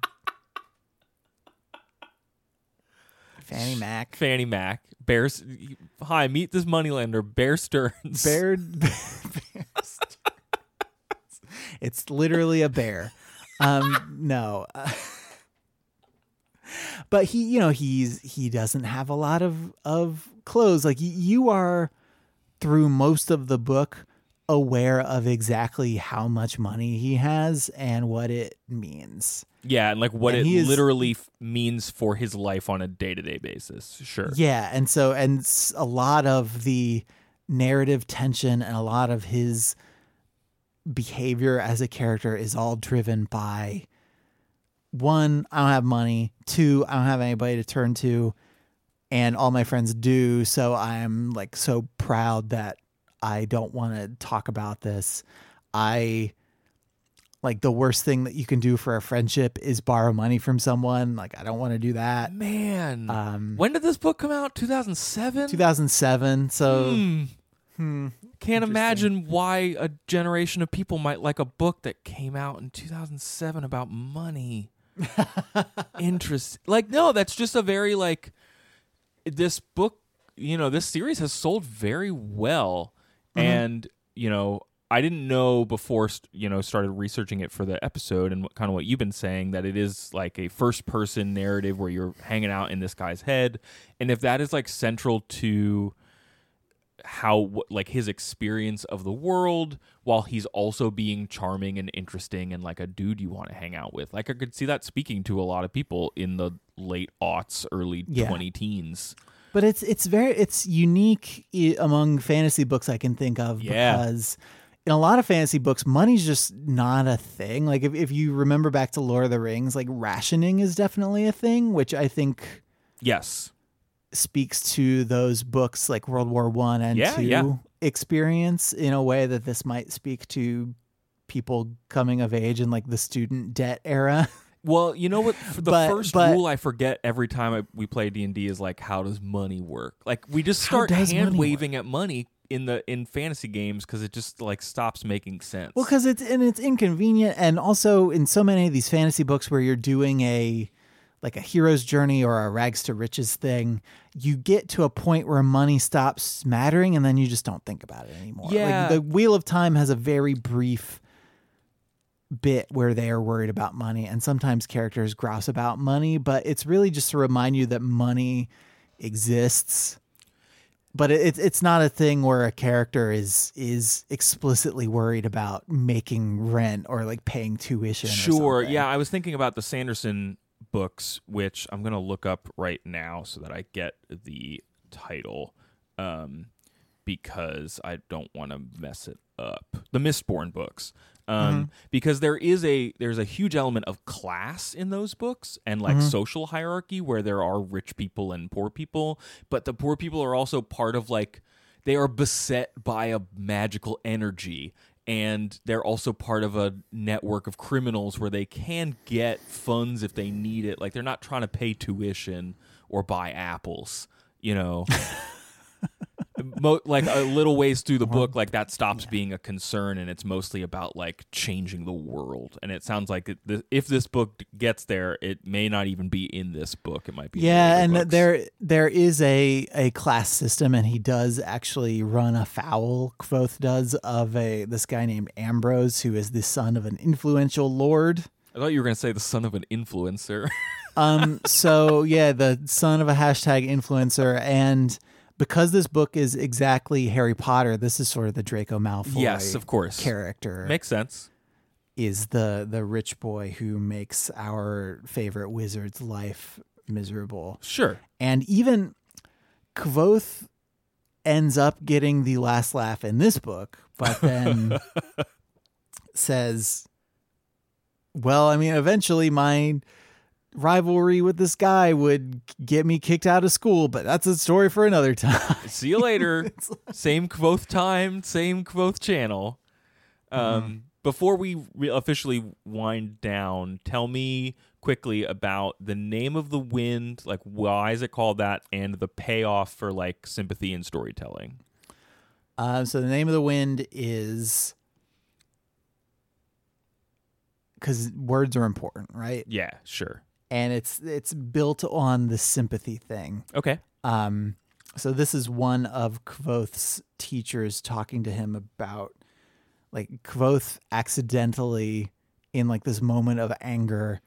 Fanny Mac. Fanny Mac. Bear S- Hi, meet this moneylender, Bear Stearns. Bear. [laughs] bear it's literally a bear. Um, no. [laughs] [laughs] but he, you know, he's he doesn't have a lot of of clothes. Like you are through most of the book aware of exactly how much money he has and what it means. Yeah, and like what And it literally f- means for his life on a day-to-day basis. Sure. Yeah, and so and a lot of the narrative tension and a lot of his behavior as a character is all driven by one, I don't have money, two, I don't have anybody to turn to, and all my friends do, so I'm like so proud that I don't want to talk about this. I like the worst thing that you can do for a friendship is borrow money from someone. Like I don't want to do that. Man. Um when did this book come out? 2007? 2007. So Hmm. hmm, Can't imagine why a generation of people might like a book that came out in 2007 about money. [laughs] Interest. Like no, that's just a very like this book, you know, this series has sold very well Mm-hmm. and, you know, I didn't know before, you know, started researching it for the episode and what, kind of what you've been saying that it is like a first person narrative where you're hanging out in this guy's head. And if that is like central to how like his experience of the world while he's also being charming and interesting and like a dude you want to hang out with. Like I could see that speaking to a lot of people in the late aughts, early Yeah. 20 teens. but it's it's very it's unique among fantasy books I can think of Yeah. because in a lot of fantasy books, money's just not a thing. Like if, if you remember back to Lord of the Rings, like rationing is definitely a thing, which I think Yes. Speaks to those books like World War One and Yeah, Two yeah. experience in a way that this might speak to people coming of age in like the student debt era. [laughs] Well, you know what? The But- first but- rule I forget every time I, we play D and D is like, how does money work? Like we just start hand waving at money in the in fantasy games because it just like stops making sense. Well, because it's and it's inconvenient, and also in so many of these fantasy books where you're doing a like a hero's journey or a rags to riches thing, you get to a point where money stops mattering, and then you just don't think about it anymore. Yeah. like the Wheel of Time has a very brief bit where they are worried about money, and sometimes characters grouse about money, but it's really just to remind you that money exists but it's it's not a thing where a character is is explicitly worried about making rent or like paying tuition. Sure. Yeah, I was thinking about the Sanderson books, which I'm going to look up right now so that I get the title um, because I don't want to mess it up. The Mistborn books. Um, because there is a there's a huge element of class in those books and like social hierarchy where there are rich people and poor people, but the poor people are also part of like they are beset by a magical energy and they're also part of a network of criminals where they can get funds if they need it. Like they're not trying to pay tuition or buy apples you know [laughs] Mo- like a little ways through the book like that stops being a concern and it's mostly about like changing the world and it sounds like it, th- if this book gets there it may not even be in this book it might be Yeah, and books. there there is a a class system, and he does actually run afoul. Kvothe does of a this guy named Ambrose, who is the son of an influential lord. i thought you were going to say the son of an influencer [laughs] Um, so yeah, the son of a hashtag influencer, and because this book is exactly Harry Potter, this is sort of the Draco Malfoy. yes of course character makes sense is the the rich boy who makes our favorite wizard's life miserable. sure And even Kvothe ends up getting the last laugh in this book, but then [laughs] says, Well, I mean, eventually my rivalry with this guy would get me kicked out of school, but that's a story for another time. [laughs] See you later. [laughs] same Kvothe time, same Kvothe channel. Um, Before we re- officially wind down, tell me quickly about the name of the wind. Like, why is it called that, and the payoff for like sympathy and storytelling. Uh, so the name of the wind is because words are important, right? Yeah, sure. And it's it's built on the sympathy thing. Okay. Um, so this is one of Kvothe's teachers talking to him about like Kvothe accidentally in like this moment of anger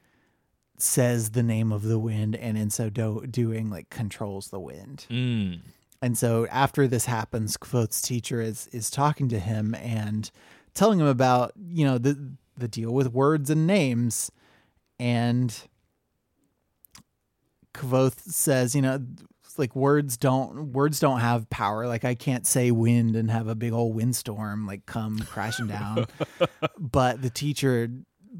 says the name of the wind and in so do- doing like controls the wind. Mm. And so after this happens, Kvothe's teacher is is talking to him and telling him about, you know, the the deal with words and names. And Kvothe says, you know, like words don't words don't have power. Like I can't say wind and have a big old windstorm like come crashing down. [laughs] but the teacher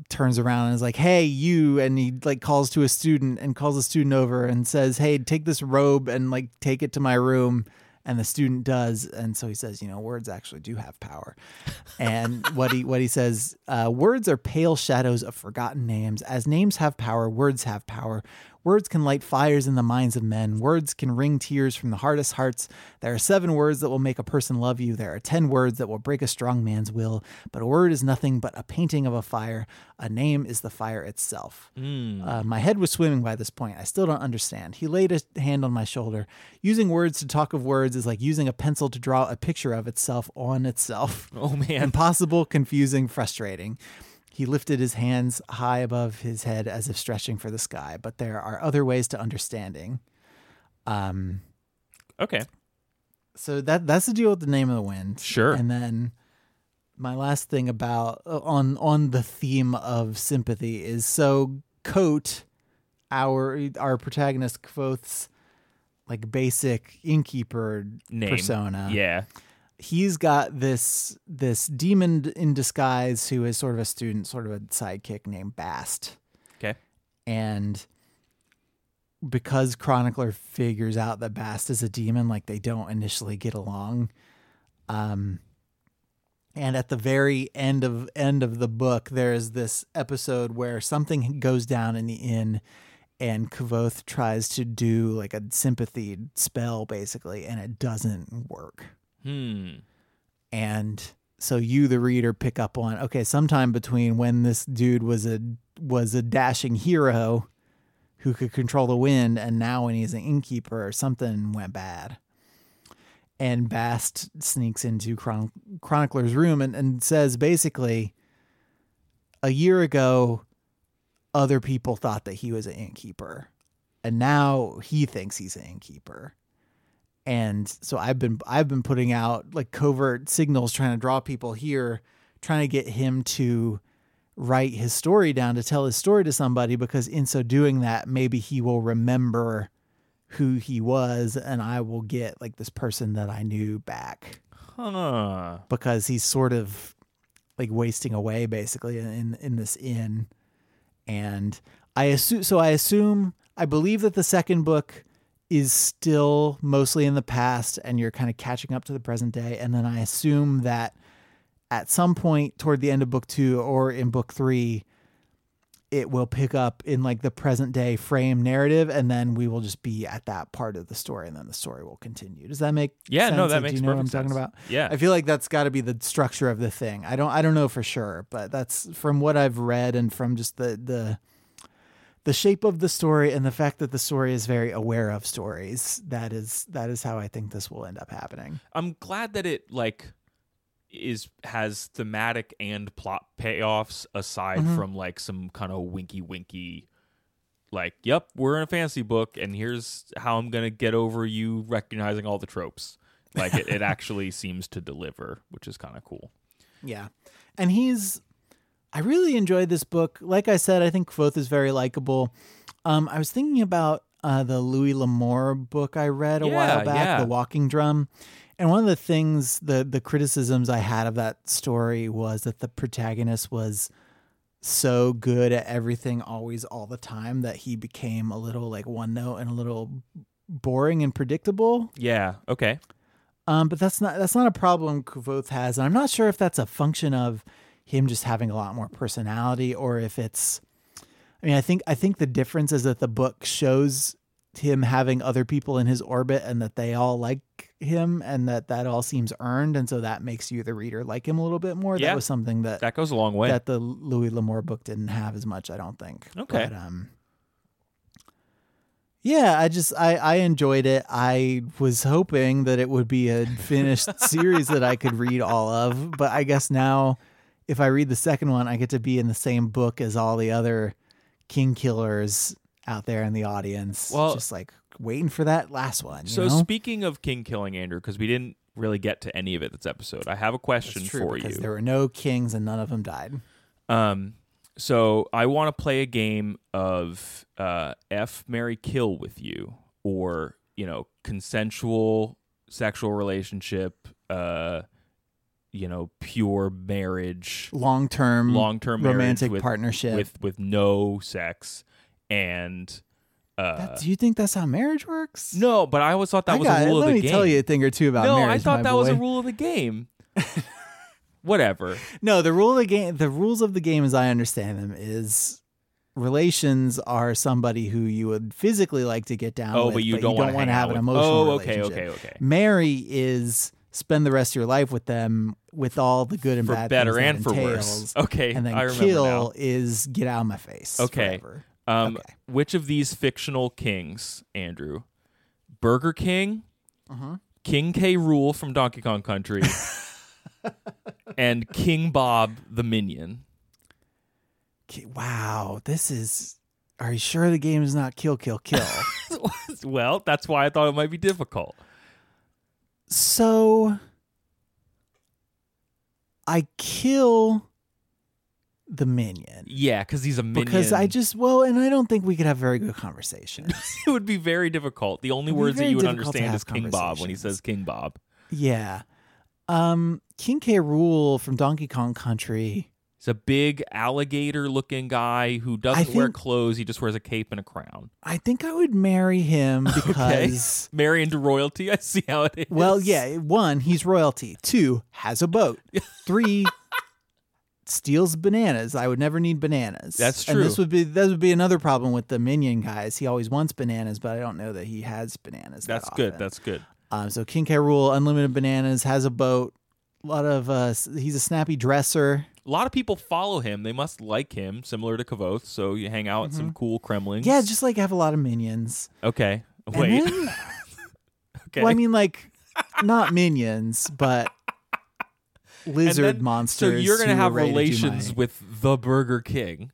turns around and is like, "Hey, you!" and he like calls to a student and calls a student over and says, "Hey, take this robe and like take it to my room." And the student does, and so he says, "You know, words actually do have power." And [laughs] what he what he says, uh, words are pale shadows of forgotten names. As names have power, words have power. Words can light fires in the minds of men. Words can wring tears from the hardest hearts. There are seven words that will make a person love you. There are ten words that will break a strong man's will. But a word is nothing but a painting of a fire. A name is the fire itself. Uh, my head was swimming by this point. I still don't understand. He laid a hand on my shoulder. Using words to talk of words is like using a pencil to draw a picture of itself on itself. [laughs] Oh man. Impossible, confusing, frustrating. He lifted his hands high above his head as if stretching for the sky, but there are other ways to understanding. Um, Okay. so that that's the deal with the name of the wind. Sure. And then my last thing about on on the theme of sympathy is so Kote, our our protagonist Kvothe's like basic innkeeper Name. persona Yeah. He's got this this demon in disguise who is sort of a student, sort of a sidekick named Bast. Okay. And because Chronicler figures out that Bast is a demon, like they don't initially get along. Um and at the very end of end of the book, there's this episode where something goes down in the inn and Kvothe tries to do like a sympathy spell basically, and it doesn't work Hmm. and so you the reader pick up on okay sometime between when this dude was a was a dashing hero who could control the wind and now when he's an innkeeper or something went bad and bast sneaks into Chron- chronicler's room and, and says basically a year ago other people thought that he was an innkeeper and now he thinks he's an innkeeper and so I've been I've been putting out like covert signals trying to draw people here, trying to get him to write his story down to tell his story to somebody because in so doing that maybe he will remember who he was and I will get like this person that I knew back Huh. because he's sort of like wasting away basically in in this inn and I assume so I assume I believe that the second book is still mostly in the past and you're kind of catching up to the present day and then I assume that at some point toward the end of book 2 or in book 3 it will pick up in like the present day frame narrative and then we will just be at that part of the story and then the story will continue. Does that make Yeah, sense? no, that makes you know what I'm perfect talking sense. about? Yeah. I feel like that's got to be the structure of the thing. I don't I don't know for sure, but that's from what I've read and from just the the the shape of the story and the fact that the story is very aware of stories. That is that is how I think this will end up happening. I'm glad that it like is has thematic and plot payoffs aside Mm-hmm. from like some kind of winky winky like yep we're in a fantasy book and here's how i'm gonna get over you recognizing all the tropes like it, it [laughs] actually seems to deliver which is kind of cool Yeah. And he's I really enjoyed this book. Like I said, I think Kvothe is very likable. Um, I was thinking about uh, the Louis L'Amour book I read a Yeah, while back, yeah. The Walking Drum. And one of the things, the the criticisms I had of that story was that the protagonist was so good at everything always all the time that he became a little like one note and a little boring and predictable. yeah okay Um, but that's not that's not a problem Kvothe has, and I'm not sure if that's a function of him just having a lot more personality or if it's. I mean, I think I think the difference is that the book shows him having other people in his orbit and that they all like him and that that all seems earned, and so that makes you the reader like him a little bit more. Yeah. That was something that that goes a long way that the Louis L'Amour book didn't have as much. I don't think. Okay. But, um, yeah, I just I I enjoyed it. I was hoping that it would be a finished [laughs] series that I could read all of, but I guess now if I read the second one, I get to be in the same book as all the other king killers out there in the audience. Well- just like waiting for that last one. You so know? speaking of king killing andrew because we didn't really get to any of it this episode i have a question true for because you there were no kings and none of them died. Um, so I want to play a game of uh, F, Mary, Kill with you, or you know, consensual sexual relationship, uh, you know, pure marriage, Long term, long term romantic with, partnership. with with no sex, and uh, That- do you think that's how marriage works? no. But I always thought that I was a it. rule Let of the me game. tell you a thing or two about no, marriage. I thought that was a rule of the game. [laughs] Whatever. No, the rule of the game, the rules of the game, as I understand them, is relations are somebody who you would physically like to get down Oh, with, but you don't want wanna have an emotional Oh, okay, relationship. okay, okay. Marry is spend the rest of your life with them with all the good and For bad better and for worse. Okay, and then I kill now. is get out of my face. Okay. Um, Okay. Which of these fictional kings, Andrew? Burger King, Uh-huh. King K. Rool from Donkey Kong Country, [laughs] and King Bob the Minion. Wow, this is. Are you sure the game is not kill, kill, kill? [laughs] well, that's why I thought it might be difficult. So I kill the minion Yeah, because he's a minion. because I just well, and I don't think we could have very good conversations. [laughs] it would be very difficult. The only words that you would understand is King Bob when he says King Bob. yeah, um, King K. Rool from Donkey Kong Country. He's a big alligator-looking guy who doesn't wear clothes. He just wears a cape and a crown. I think I would marry him [laughs] because. Marry into royalty. I see how it is. Well, yeah. One, he's royalty. Two, has a boat. [laughs] Three, steals bananas. I would never need bananas. That's And this true. would be that would be another problem with the minion guys. He always wants bananas, but I don't know that he has bananas. that That's good. often. That's good. um, so King K. Rool, unlimited bananas, has a boat. A lot of uh, he's a snappy dresser. A lot of people follow him. They must like him, similar to Kvothe. So you hang out at some cool Kremlings. Mm-hmm. Yeah, just like have a lot of minions. okay. And Wait. then- [laughs] okay. Well, I mean, like not minions, but [laughs] And lizard then- monsters. So you're gonna who have relations with the Burger King.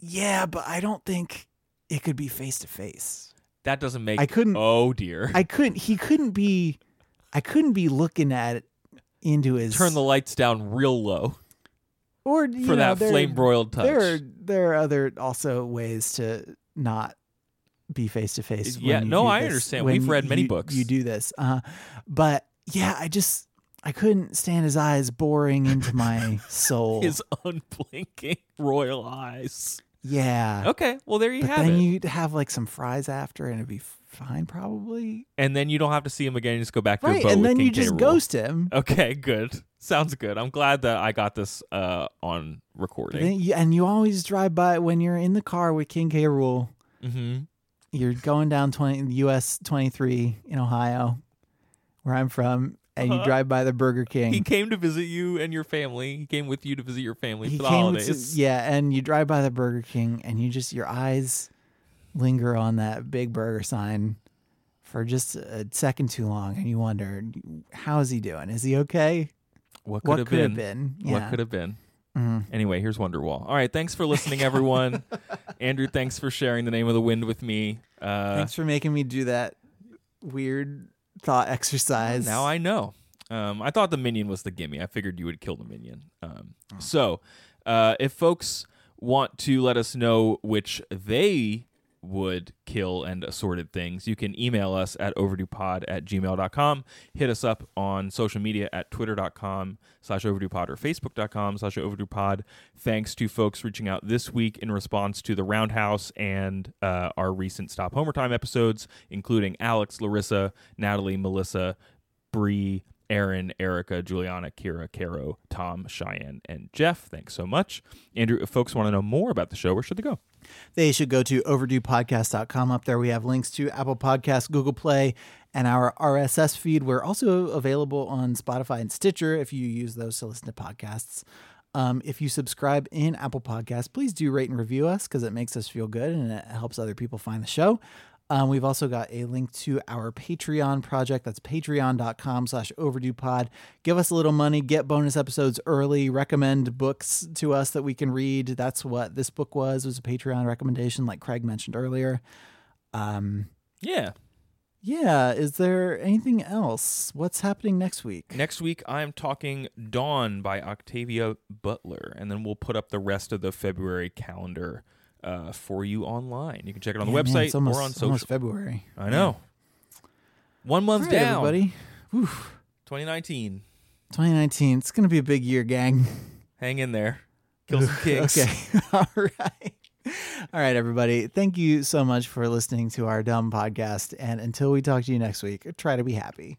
Yeah, but I don't think it could be face to face. That doesn't make. I couldn't- Oh dear. I couldn't. He couldn't be. I couldn't be looking at it into his Turn the lights down real low or for know, that there- flame broiled touch. There are there are other also ways to not be face to face. Yeah, no, I this- understand. We've read many you- books. You do this, uh, but yeah, I just I couldn't stand his eyes boring into my [laughs] soul. His unblinking royal eyes. yeah. Okay, well there you But have then it. Then you'd have like some fries after, and it'd be fine, probably. and then you don't have to see him again. You just go back to Right, your boat and then King you K. just ghost him. Okay, good. Sounds good. I'm glad that I got this uh, on recording. you- and you always drive by when you're in the car with King K. Rool. mm-hmm. You're going down 20 US 23 in Ohio, where I'm from, and you Uh-huh. drive by the Burger King. He came to visit you and your family. He came with you to visit your family He for the came holidays. to- yeah, and you drive by the Burger King, and you just your eyes linger on that big burger sign for just a second too long, and you wonder, how is he doing? Is he okay? What could, What have, could been? have been? What could have been? Mhm. Anyway, here's Wonderwall. All right, thanks for listening, everyone. [laughs] Andrew, thanks for sharing the name of the wind with me. Uh, Thanks for making me do that weird thought exercise. Now I know. Um, I thought the minion was the gimme. I figured you would kill the minion. Um, Oh. So, uh, if folks want to let us know which they would kill and assorted things, you can email us at overduepod at gmail.com. Hit us up on social media at twitter.com slash overduepod or facebook.com slash overduepod. Thanks to folks reaching out this week in response to the Roundhouse and uh, our recent Stop Homer Time episodes, including Alex, Larissa, Natalie, Melissa, Bree, Aaron, Erica, Juliana, Kira, Caro, Tom, Cheyenne, and Jeff. Thanks so much. Andrew, if folks want to know more about the show, where should they go? They should go to overduepodcast.com. Up there, we have links to Apple Podcasts, Google Play, and our RSS feed. We're also available on Spotify and Stitcher if you use those to listen to podcasts. Um, if you subscribe in Apple Podcasts, please do rate and review us because it makes us feel good and it helps other people find the show. Um, we've also got a link to our Patreon project. That's patreon.com slash overdue pod. Give us a little money, get bonus episodes early, recommend books to us that we can read. That's what this book was, was a Patreon recommendation, like Craig mentioned earlier. Um, Yeah. yeah, is there anything else? What's happening next week? Next week, I'm talking Dawn by Octavia Butler, and then we'll put up the rest of the February calendar uh, for you online. You can check it on the Yeah, man, website it's almost, or on social. almost. February. I know. One month right, down. everybody. 2019. 2019. It's going to be a big year, gang. Hang in there. Kill some [laughs] kings. Okay. [laughs] All right. All right, everybody. Thank you so much for listening to our dumb podcast. And until we talk to you next week, try to be happy.